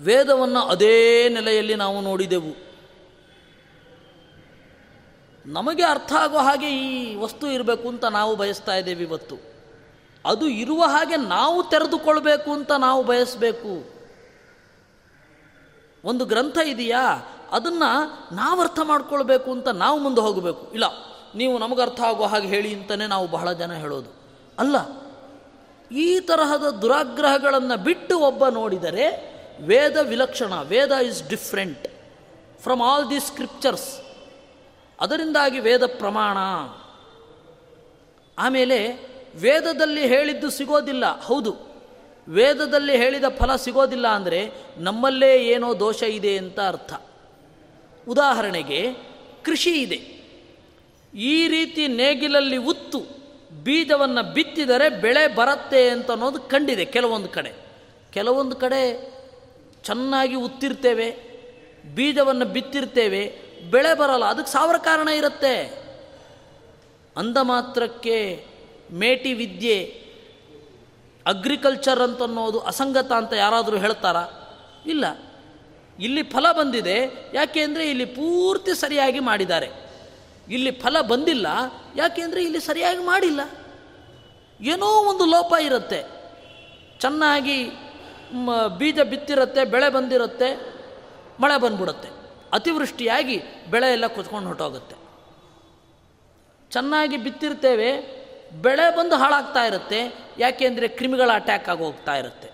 ವೇದವನ್ನು ಅದೇ ನೆಲೆಯಲ್ಲಿ ನಾವು ನೋಡಿದೆವು. ನಮಗೆ ಅರ್ಥ ಆಗೋ ಹಾಗೆ ಈ ವಸ್ತು ಇರಬೇಕು ಅಂತ ನಾವು ಬಯಸ್ತಾ ಇದ್ದೇವೆ ಇವತ್ತು. ಅದು ಇರುವ ಹಾಗೆ ನಾವು ತೆರೆದುಕೊಳ್ಬೇಕು ಅಂತ ನಾವು ಬಯಸಬೇಕು. ಒಂದು ಗ್ರಂಥ ಇದೆಯಾ? ಅದನ್ನು ನಾವು ಅರ್ಥ ಮಾಡ್ಕೊಳ್ಬೇಕು ಅಂತ ನಾವು ಮುಂದೆ ಹೋಗಬೇಕು. ಇಲ್ಲ, ನೀವು ನಮಗೆ ಅರ್ಥ ಆಗೋ ಹಾಗೆ ಹೇಳಿ ಅಂತಲೇ ನಾವು ಬಹಳ ಜನ ಹೇಳೋದು. ಅಲ್ಲ, ಈ ತರಹದ ದುರಾಗ್ರಹಗಳನ್ನು ಬಿಟ್ಟು ಒಬ್ಬ ನೋಡಿದರೆ ವೇದ ವಿಲಕ್ಷಣ, Veda is different from all the scriptures ಅದರಿಂದಾಗಿ ವೇದ ಪ್ರಮಾಣ. ಆಮೇಲೆ ವೇದದಲ್ಲಿ ಹೇಳಿದ್ದು ಸಿಗೋದಿಲ್ಲ. ಹೌದು. ವೇದದಲ್ಲಿ ಹೇಳಿದ ಫಲ ಸಿಗೋದಿಲ್ಲ ಅಂದರೆ ನಮ್ಮಲ್ಲೇ ಏನೋ ದೋಷ ಇದೆ ಅಂತ ಅರ್ಥ. ಉದಾಹರಣೆಗೆ ಕೃಷಿ ಇದೆ. ಈ ರೀತಿ ನೇಗಿಲಲ್ಲಿ ಉತ್ತು ಬೀಜವನ್ನು ಬಿತ್ತಿದರೆ ಬೆಳೆ ಬರುತ್ತೆ ಅಂತ ಅನ್ನೋದು ಕಂಡಿದೆ ಕೆಲವೊಂದು ಕಡೆ. ಕೆಲವೊಂದು ಕಡೆ ಚೆನ್ನಾಗಿ ಉತ್ತಿರ್ತೇವೆ, ಬೀಜವನ್ನು ಬಿತ್ತಿರ್ತೇವೆ, ಬೆಳೆ ಬರಲ್ಲ. ಅದಕ್ಕೆ ಸಾವಿರ ಕಾರಣ ಇರುತ್ತೆ. ಅಂದ ಮಾತ್ರಕ್ಕೆ ಮೇಟಿ ವಿದ್ಯೆ ಅಗ್ರಿಕಲ್ಚರ್ ಅಂತ ಅನ್ನೋದು ಅಸಂಗತ ಅಂತ ಯಾರಾದರೂ ಹೇಳ್ತಾರಾ? ಇಲ್ಲ. ಇಲ್ಲಿ ಫಲ ಬಂದಿದೆ. ಯಾಕೆ ಅಂದರೆ ಇಲ್ಲಿ ಪೂರ್ತಿ ಸರಿಯಾಗಿ ಮಾಡಿದ್ದಾರೆ. ಇಲ್ಲಿ ಫಲ ಬಂದಿಲ್ಲ. ಯಾಕೆ ಅಂದರೆ ಇಲ್ಲಿ ಸರಿಯಾಗಿ ಮಾಡಿಲ್ಲ. ಏನೋ ಒಂದು ಲೋಪ ಇರುತ್ತೆ. ಚೆನ್ನಾಗಿ ಬೀಜ ಬಿತ್ತಿರುತ್ತೆ, ಬೆಳೆ ಬಂದಿರುತ್ತೆ, ಮಳೆ ಬಂದ್ಬಿಡುತ್ತೆ. ಅತಿವೃಷ್ಟಿಯಾಗಿ ಬೆಳೆ ಎಲ್ಲ ಕುತ್ಕೊಂಡು ಹೊಟ್ಟೋಗುತ್ತೆ ಚೆನ್ನಾಗಿ ಬಿತ್ತಿರ್ತೇವೆ ಬೆಳೆ ಬಂದು ಹಾಳಾಗ್ತಾ ಇರುತ್ತೆ. ಯಾಕೆಂದರೆ ಕ್ರಿಮಿಗಳ ಅಟ್ಯಾಕ್ ಆಗಿ ಹೋಗ್ತಾ ಇರುತ್ತೆ.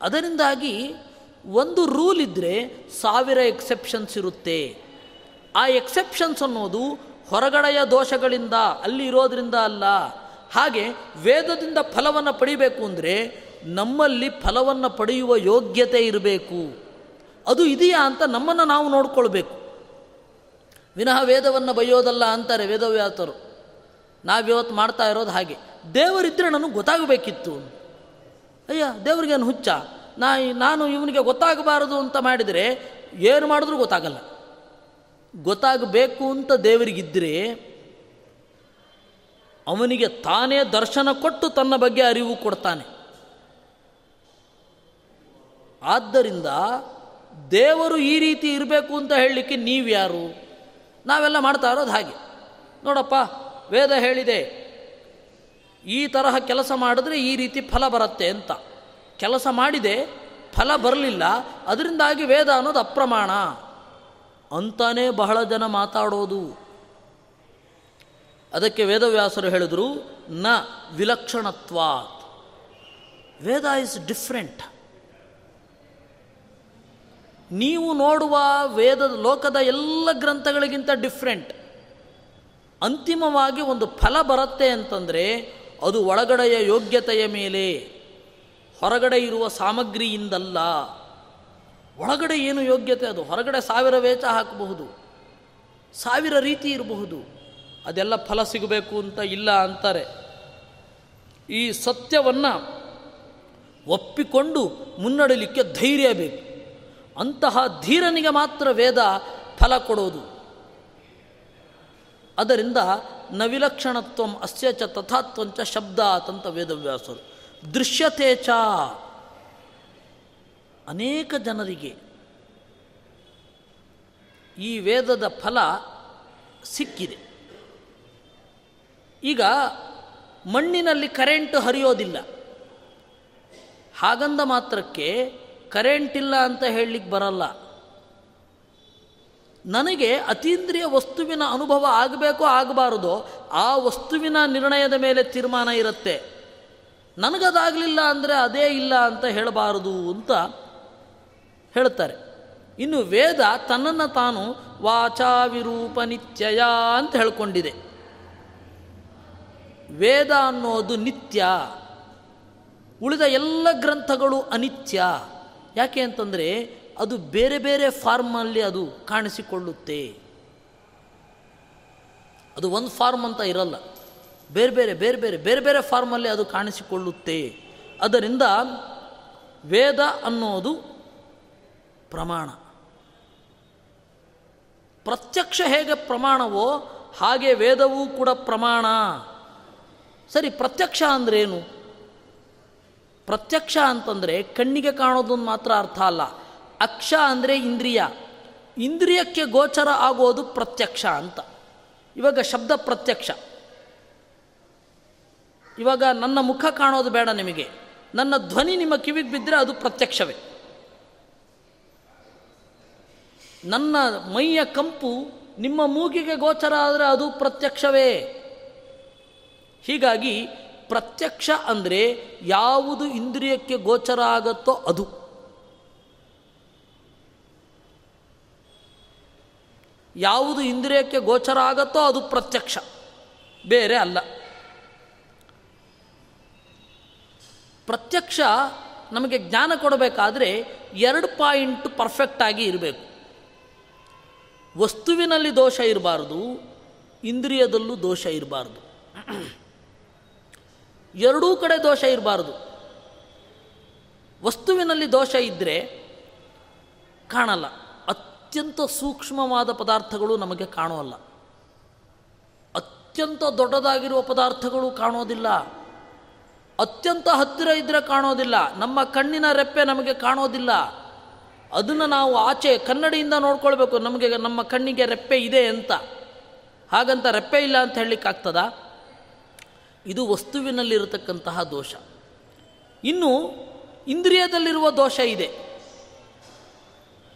ಅದರಿಂದಾಗಿ ಒಂದು ರೂಲ್ ಇದ್ದರೆ ಸಾವಿರ ಎಕ್ಸೆಪ್ಷನ್ಸ್ ಇರುತ್ತೆ. ಆ ಎಕ್ಸೆಪ್ಷನ್ಸ್ ಅನ್ನೋದು ಹೊರಗಡೆಯ ದೋಷಗಳಿಂದ, ಅಲ್ಲಿ ಇರೋದ್ರಿಂದ ಅಲ್ಲ. ಹಾಗೆ ವೇದದಿಂದ ಫಲವನ್ನು ಪಡಿಬೇಕು ಅಂದರೆ ನಮ್ಮಲ್ಲಿ ಫಲವನ್ನು ಪಡೆಯುವ ಯೋಗ್ಯತೆ ಇರಬೇಕು. ಅದು ಇದೆಯಾ ಅಂತ ನಮ್ಮನ್ನು ನಾವು ನೋಡ್ಕೊಳ್ಬೇಕು. ವಿನಃ ವೇದವನ್ನು ಬಯ್ಯೋದಲ್ಲ ಅಂತಾರೆ ವೇದವ್ಯಾತರು ನಾವಿವತ್ತು ಮಾಡ್ತಾ ಇರೋದು ಹಾಗೆ. ದೇವರಿದ್ದರೆ ನನಗೆ ಗೊತ್ತಾಗಬೇಕಿತ್ತು. ಅಯ್ಯ ದೇವರಿಗೇನು ಹುಚ್ಚ? ನಾ ನಾನು ಇವನಿಗೆ ಗೊತ್ತಾಗಬಾರದು ಅಂತ ಮಾಡಿದರೆ ಏನು ಮಾಡಿದ್ರೂ ಗೊತ್ತಾಗಲ್ಲ. ಗೊತ್ತಾಗಬೇಕು ಅಂತ ದೇವರಿಗಿದ್ದರೆ ಅವನಿಗೆ ತಾನೇ ದರ್ಶನ ಕೊಟ್ಟು ತನ್ನ ಬಗ್ಗೆ ಅರಿವು ಕೊಡ್ತಾನೆ. ಆದ್ದರಿಂದ ದೇವರು ಈ ರೀತಿ ಇರಬೇಕು ಅಂತ ಹೇಳಲಿಕ್ಕೆ ನೀವ್ಯಾರು? ನಾವೆಲ್ಲ ಮಾಡ್ತಾ ಇರೋದು ಹಾಗೆ. ನೋಡಪ್ಪ ವೇದ ಹೇಳಿದೆ, ಈ ತರಹ ಕೆಲಸ ಮಾಡಿದ್ರೆ ಈ ರೀತಿ ಫಲ ಬರುತ್ತೆ ಅಂತ. ಕೆಲಸ ಮಾಡಿದೆ, ಫಲ ಬರಲಿಲ್ಲ, ಅದರಿಂದಾಗಿ ವೇದ ಅನ್ನೋದು ಅಪ್ರಮಾಣ. ಅಂತಾನೇ ಬಹಳ ಜನ ಮಾತಾಡೋದು. ಅದಕ್ಕೆ ವೇದವ್ಯಾಸರು ಹೇಳಿದರು, ನ ವಿಲಕ್ಷಣತ್ವಾತ್. ವೇದ ಇಸ್ ಡಿಫ್ರೆಂಟ್. ನೀವು ನೋಡುವ ವೇದದ, ಲೋಕದ ಎಲ್ಲ ಗ್ರಂಥಗಳಿಗಿಂತ ಡಿಫ್ರೆಂಟ್. ಅಂತಿಮವಾಗಿ ಒಂದು ಫಲ ಬರುತ್ತೆ ಅಂತಂದರೆ ಅದು ಒಳಗಡೆಯ ಯೋಗ್ಯತೆಯ ಮೇಲೆ, ಹೊರಗಡೆ ಇರುವ ಸಾಮಗ್ರಿಯಿಂದಲ್ಲ. ಒಳಗಡೆ ಏನು ಯೋಗ್ಯತೆ? ಅದು ಹೊರಗಡೆ ಸಾವಿರ ವೇಚ ಹಾಕಬಹುದು, ಸಾವಿರ ರೀತಿ ಇರಬಹುದು. ಅದೆಲ್ಲ ಫಲ ಸಿಗಬೇಕು ಅಂತ ಇಲ್ಲ ಅಂತಾರೆ. ಈ ಸತ್ಯವನ್ನು ಒಪ್ಪಿಕೊಂಡು ಮುನ್ನಡಲಿಕ್ಕೆ ಧೈರ್ಯ ಬೇಕು. ಅಂತಹ ಧೀರನಿಗೆ ಮಾತ್ರ ವೇದ ಫಲ ಕೊಡೋದು. ಅದರಿಂದ ನವಿಲಕ್ಷಣತ್ವ ಅಸ್ಯ ಚ ತಥಾತ್ವಂಚ ಶಬ್ದ ಅಂತ ವೇದವ್ಯಾಸರು. ದೃಶ್ಯತೆ ಚ. ಅನೇಕ ಜನರಿಗೆ ಈ ವೇದದ ಫಲ ಸಿಕ್ಕಿದೆ. ಈಗ ಮಣ್ಣಿನಲ್ಲಿ ಕರೆಂಟ್ ಹರಿಯೋದಿಲ್ಲ. ಹಾಗಂದ ಮಾತ್ರಕ್ಕೆ ಕರೆಂಟ್ ಇಲ್ಲ ಅಂತ ಹೇಳಲಿಕ್ಕೆ ಬರಲ್ಲ. ನನಗೆ ಅತೀಂದ್ರಿಯ ವಸ್ತುವಿನ ಅನುಭವ ಆಗಬೇಕೋ ಆಗಬಾರದೋ ಆ ವಸ್ತುವಿನ ನಿರ್ಣಯದ ಮೇಲೆ ತೀರ್ಮಾನ ಇರುತ್ತೆ. ನನಗದಾಗಲಿಲ್ಲ ಅಂದರೆ ಅದೇ ಇಲ್ಲ ಅಂತ ಹೇಳಬಾರದು ಅಂತ ಹೇಳ್ತಾರೆ. ಇನ್ನು ವೇದ ತನ್ನನ್ನು ತಾನು ವಾಚಾವಿರೂಪ ನಿತ್ಯಯ ಅಂತ ಹೇಳ್ಕೊಂಡಿದೆ. ವೇದ ಅನ್ನೋದು ನಿತ್ಯ, ಉಳಿದ ಎಲ್ಲ ಗ್ರಂಥಗಳು ಅನಿತ್ಯ. ಯಾಕೆ ಅಂತಂದರೆ ಅದು ಬೇರೆ ಬೇರೆ ಫಾರ್ಮಲ್ಲಿ ಅದು ಕಾಣಿಸಿಕೊಳ್ಳುತ್ತೆ. ಅದು ಒಂದು ಫಾರ್ಮ್ ಅಂತ ಇರಲ್ಲ. ಬೇರೆ ಬೇರೆ ಬೇರೆ ಬೇರೆ ಬೇರೆ ಬೇರೆ ಫಾರ್ಮಲ್ಲಿ ಅದು ಕಾಣಿಸಿಕೊಳ್ಳುತ್ತೆ. ಅದರಿಂದ ವೇದ ಅನ್ನೋದು ಪ್ರಮಾಣ. ಪ್ರತ್ಯಕ್ಷ ಹೇಗೆ ಪ್ರಮಾಣವೋ ಹಾಗೆ ವೇದವೂ ಕೂಡ ಪ್ರಮಾಣ. ಸರಿ, ಪ್ರತ್ಯಕ್ಷ ಅಂದ್ರೇನು? ಪ್ರತ್ಯಕ್ಷ ಅಂತಂದರೆ ಕಣ್ಣಿಗೆ ಕಾಣೋದೊಂದು ಮಾತ್ರ ಅರ್ಥ ಅಲ್ಲ. ಅಕ್ಷ ಅಂದರೆ ಇಂದ್ರಿಯ. ಇಂದ್ರಿಯಕ್ಕೆ ಗೋಚರ ಆಗೋದು ಪ್ರತ್ಯಕ್ಷ ಅಂತ. ಇವಾಗ ಶಬ್ದ ಪ್ರತ್ಯಕ್ಷ. ಇವಾಗ ನನ್ನ ಮುಖ ಕಾಣೋದು ಬೇಡ ನಿಮಗೆ. ನನ್ನ ಧ್ವನಿ ನಿಮ್ಮ ಕಿವಿಗೆ ಬಿದ್ದರೆ ಅದು ಪ್ರತ್ಯಕ್ಷವೇ. ನನ್ನ ಮೈಯ ಕಂಪು ನಿಮ್ಮ ಮೂಗಿಗೆ ಗೋಚರ ಆದರೆ ಅದು ಪ್ರತ್ಯಕ್ಷವೇ. ಹೀಗಾಗಿ ಪ್ರತ್ಯಕ್ಷ ಅಂದರೆ ಯಾವುದು ಇಂದ್ರಿಯಕ್ಕೆ ಗೋಚರ ಆಗುತ್ತೋ ಅದು. ಯಾವುದು ಇಂದ್ರಿಯಕ್ಕೆ ಗೋಚರ ಆಗತ್ತೋ ಅದು ಪ್ರತ್ಯಕ್ಷ. ಬೇರೆ ಅಲ್ಲ. ಪ್ರತ್ಯಕ್ಷ ನಮಗೆ ಜ್ಞಾನ ಕೊಡಬೇಕಾದ್ರೆ ಎರಡು ಪಾಯಿಂಟ್ ಪರ್ಫೆಕ್ಟಾಗಿ ಇರಬೇಕು. ವಸ್ತುವಿನಲ್ಲಿ ದೋಷ ಇರಬಾರ್ದು, ಇಂದ್ರಿಯದಲ್ಲೂ ದೋಷ ಇರಬಾರ್ದು. ಎರಡೂ ಕಡೆ ದೋಷ ಇರಬಾರ್ದು. ವಸ್ತುವಿನಲ್ಲಿ ದೋಷ ಇದ್ದರೆ ಕಾಣಲ್ಲ. ಅತ್ಯಂತ ಸೂಕ್ಷ್ಮವಾದ ಪದಾರ್ಥಗಳು ನಮಗೆ ಕಾಣೋಲ್ಲ ಅತ್ಯಂತ ದೊಡ್ಡದಾಗಿರುವ ಪದಾರ್ಥಗಳು ಕಾಣೋದಿಲ್ಲ. ಅತ್ಯಂತ ಹತ್ತಿರ ಇದ್ದರೆ ಕಾಣೋದಿಲ್ಲ. ನಮ್ಮ ಕಣ್ಣಿನ ರೆಪ್ಪೆ ನಮಗೆ ಕಾಣೋದಿಲ್ಲ. ಅದನ್ನು ನಾವು ಆಚೆ ಕನ್ನಡಿಯಿಂದ ನೋಡ್ಕೊಳ್ಬೇಕು. ನಮಗೆ ನಮ್ಮ ಕಣ್ಣಿಗೆ ರೆಪ್ಪೆ ಇದೆ ಅಂತ. ಹಾಗಂತ ರೆಪ್ಪೆ ಇಲ್ಲ ಅಂತ ಹೇಳಲಿಕ್ಕಾಗ್ತದ ಇದು ವಸ್ತುವಿನಲ್ಲಿರತಕ್ಕಂತಹ ದೋಷ. ಇನ್ನು ಇಂದ್ರಿಯದಲ್ಲಿರುವ ದೋಷ ಇದೆ.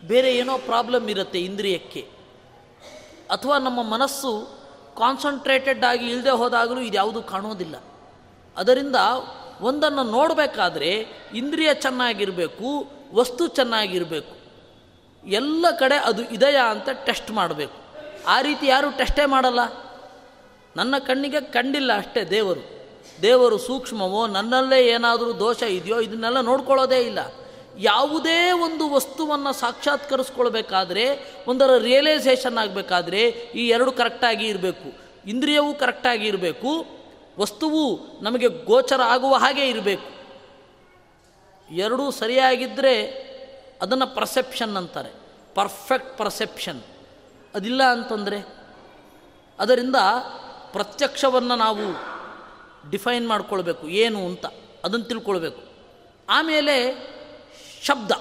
ಬೇರೆ ಏನೋ ಪ್ರಾಬ್ಲಮ್ ಇರುತ್ತೆ ಇಂದ್ರಿಯಕ್ಕೆ. ಅಥವಾ ನಮ್ಮ ಮನಸ್ಸು ಕಾನ್ಸಂಟ್ರೇಟೆಡ್ ಆಗಿ ಇಲ್ಲದೆ ಹೋದಾಗಲೂ ಇದ್ಯಾವುದು ಕಾಣೋದಿಲ್ಲ. ಅದರಿಂದ ಒಂದನ್ನು ನೋಡಬೇಕಾದ್ರೆ ಇಂದ್ರಿಯ ಚೆನ್ನಾಗಿರಬೇಕು, ವಸ್ತು ಚೆನ್ನಾಗಿರಬೇಕು. ಎಲ್ಲ ಕಡೆ ಅದು ಇದೆಯಾ ಅಂತ ಟೆಸ್ಟ್ ಮಾಡಬೇಕು. ಆ ರೀತಿ ಯಾರು ಟೆಸ್ಟೇ ಮಾಡಲ್ಲ. ನನ್ನ ಕಣ್ಣಿಗೆ ಕಂಡಿಲ್ಲ ಅಷ್ಟೇ ದೇವರು. ದೇವರು ಸೂಕ್ಷ್ಮವೋ ನನ್ನಲ್ಲೇ ಏನಾದರೂ ದೋಷ ಇದೆಯೋ ಇದನ್ನೆಲ್ಲ ನೋಡ್ಕೊಳ್ಳೋದೇ ಇಲ್ಲ. ಯಾವುದೇ ಒಂದು ವಸ್ತುವನ್ನು ಸಾಕ್ಷಾತ್ಕರಿಸ್ಕೊಳ್ಬೇಕಾದ್ರೆ, ಒಂದರ ರಿಯಲೈಸೇಷನ್ ಆಗಬೇಕಾದ್ರೆ ಈ ಎರಡು ಕರೆಕ್ಟಾಗಿ ಇರಬೇಕು. ಇಂದ್ರಿಯವೂ ಕರೆಕ್ಟಾಗಿ ಇರಬೇಕು. ವಸ್ತುವು ನಮಗೆ ಗೋಚರ ಆಗುವ ಹಾಗೆ ಇರಬೇಕು. ಎರಡೂ ಸರಿಯಾಗಿದ್ದರೆ ಅದನ್ನು ಪರ್ಸೆಪ್ಷನ್ ಅಂತಾರೆ. ಪರ್ಫೆಕ್ಟ್ ಪರ್ಸೆಪ್ಷನ್ ಅದಿಲ್ಲ ಅಂತಂದರೆ, ಅದರಿಂದ ಪ್ರತ್ಯಕ್ಷವನ್ನು ನಾವು ಡಿಫೈನ್ ಮಾಡ್ಕೊಳ್ಬೇಕು. ಏನು ಅಂತ ಅದನ್ನು ತಿಳ್ಕೊಳ್ಬೇಕು. ಆಮೇಲೆ ಶಬ್ದ.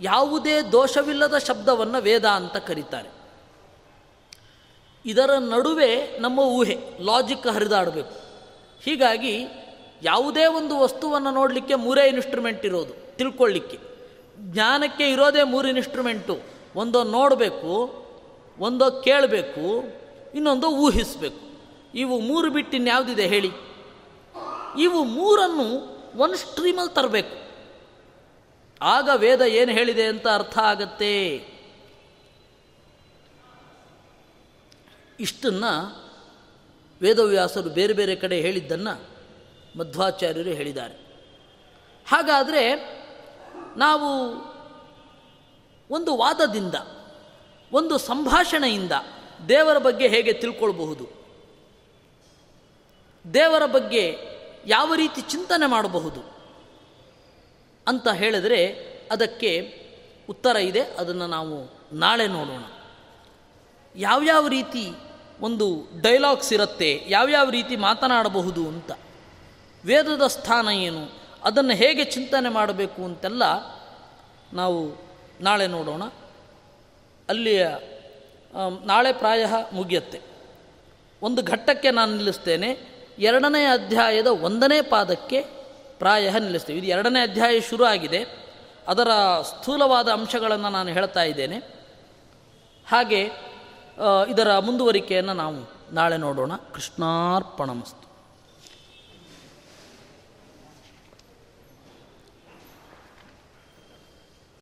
ಯಾವುದೇ ದೋಷವಿಲ್ಲದ ಶಬ್ದವನ್ನು ವೇದ ಅಂತ ಕರೀತಾರೆ. ಇದರ ನಡುವೆ ನಮ್ಮ ಊಹೆ ಲಾಜಿಕ್ ಹರಿದಾಡಬೇಕು. ಹೀಗಾಗಿ ಯಾವುದೇ ಒಂದು ವಸ್ತುವನ್ನು ನೋಡಲಿಕ್ಕೆ ಮೂರೇ ಇನ್ಸ್ಟ್ರೂಮೆಂಟ್ ಇರೋದು ತಿಳ್ಕೊಳ್ಳಿಕ್ಕೆ ಜ್ಞಾನಕ್ಕೆ ಇರೋದೇ ಮೂರು ಇನ್ಸ್ಟ್ರೂಮೆಂಟು ಒಂದು ನೋಡಬೇಕು, ಒಂದು ಕೇಳಬೇಕು, ಇನ್ನೊಂದು ಊಹಿಸಬೇಕು. ಇವು ಮೂರು ಬಿಟ್ಟು ಇನ್ಯಾವುದಿದೆ ಹೇಳಿ? ಇವು ಮೂರನ್ನು ಒಂದು ಸ್ಟ್ರೀಮಲ್ಲಿ ತರಬೇಕು. ಆಗ ವೇದ ಏನು ಹೇಳಿದೆ ಅಂತ ಅರ್ಥ ಆಗತ್ತೆ? ಇಷ್ಟನ್ನು ವೇದವ್ಯಾಸರು ಬೇರೆ ಬೇರೆ ಕಡೆ ಹೇಳಿದ್ದನ್ನು ಮಧ್ವಾಚಾರ್ಯರು ಹೇಳಿದ್ದಾರೆ. ಹಾಗಾದರೆ ನಾವು ಒಂದು ವಾದದಿಂದ, ಒಂದು ಸಂಭಾಷಣೆಯಿಂದ ದೇವರ ಬಗ್ಗೆ ಹೇಗೆ ತಿಳ್ಕೊಳ್ಬಹುದು? ದೇವರ ಬಗ್ಗೆ ಯಾವ ರೀತಿ ಚಿಂತನೆ ಮಾಡಬಹುದು? ಅಂತ ಹೇಳಿದರೆ ಅದಕ್ಕೆ ಉತ್ತರ ಇದೆ, ಅದನ್ನು ನಾವು ನಾಳೆ ನೋಡೋಣ. ಯಾವ್ಯಾವ ರೀತಿ ಒಂದು ಡೈಲಾಗ್ಸ್ ಇರುತ್ತೆ, ಯಾವ್ಯಾವ ರೀತಿ ಮಾತನಾಡಬಹುದು ಅಂತ, ವೇದದ ಸ್ಥಾನ ಏನು, ಅದನ್ನು ಹೇಗೆ ಚಿಂತನೆ ಮಾಡಬೇಕು ಅಂತೆಲ್ಲ ನಾವು ನಾಳೆ ನೋಡೋಣ. ಅಲ್ಲಿಯ ನಾಳೆ ಪ್ರಾಯ ಮುಗಿಯುತ್ತೆ. ಒಂದು ಘಟ್ಟಕ್ಕೆ ನಾನು ನಿಲ್ಲಿಸ್ತೇನೆ, ಎರಡನೇ ಅಧ್ಯಾಯದ ಒಂದನೇ ಪಾದಕ್ಕೆ ಪ್ರಾಯ ನಿಲ್ಲಿಸ್ತೀವಿ ಇದು ಎರಡನೇ ಅಧ್ಯಾಯ ಶುರು ಆಗಿದೆ. ಅದರ ಸ್ಥೂಲವಾದ ಅಂಶಗಳನ್ನು ನಾನು ಹೇಳ್ತಾ ಇದ್ದೇನೆ. ಹಾಗೆ ಇದರ ಮುಂದುವರಿಕೆಯನ್ನು ನಾವು ನಾಳೆ ನೋಡೋಣ. ಕೃಷ್ಣಾರ್ಪಣಮಸ್ತು.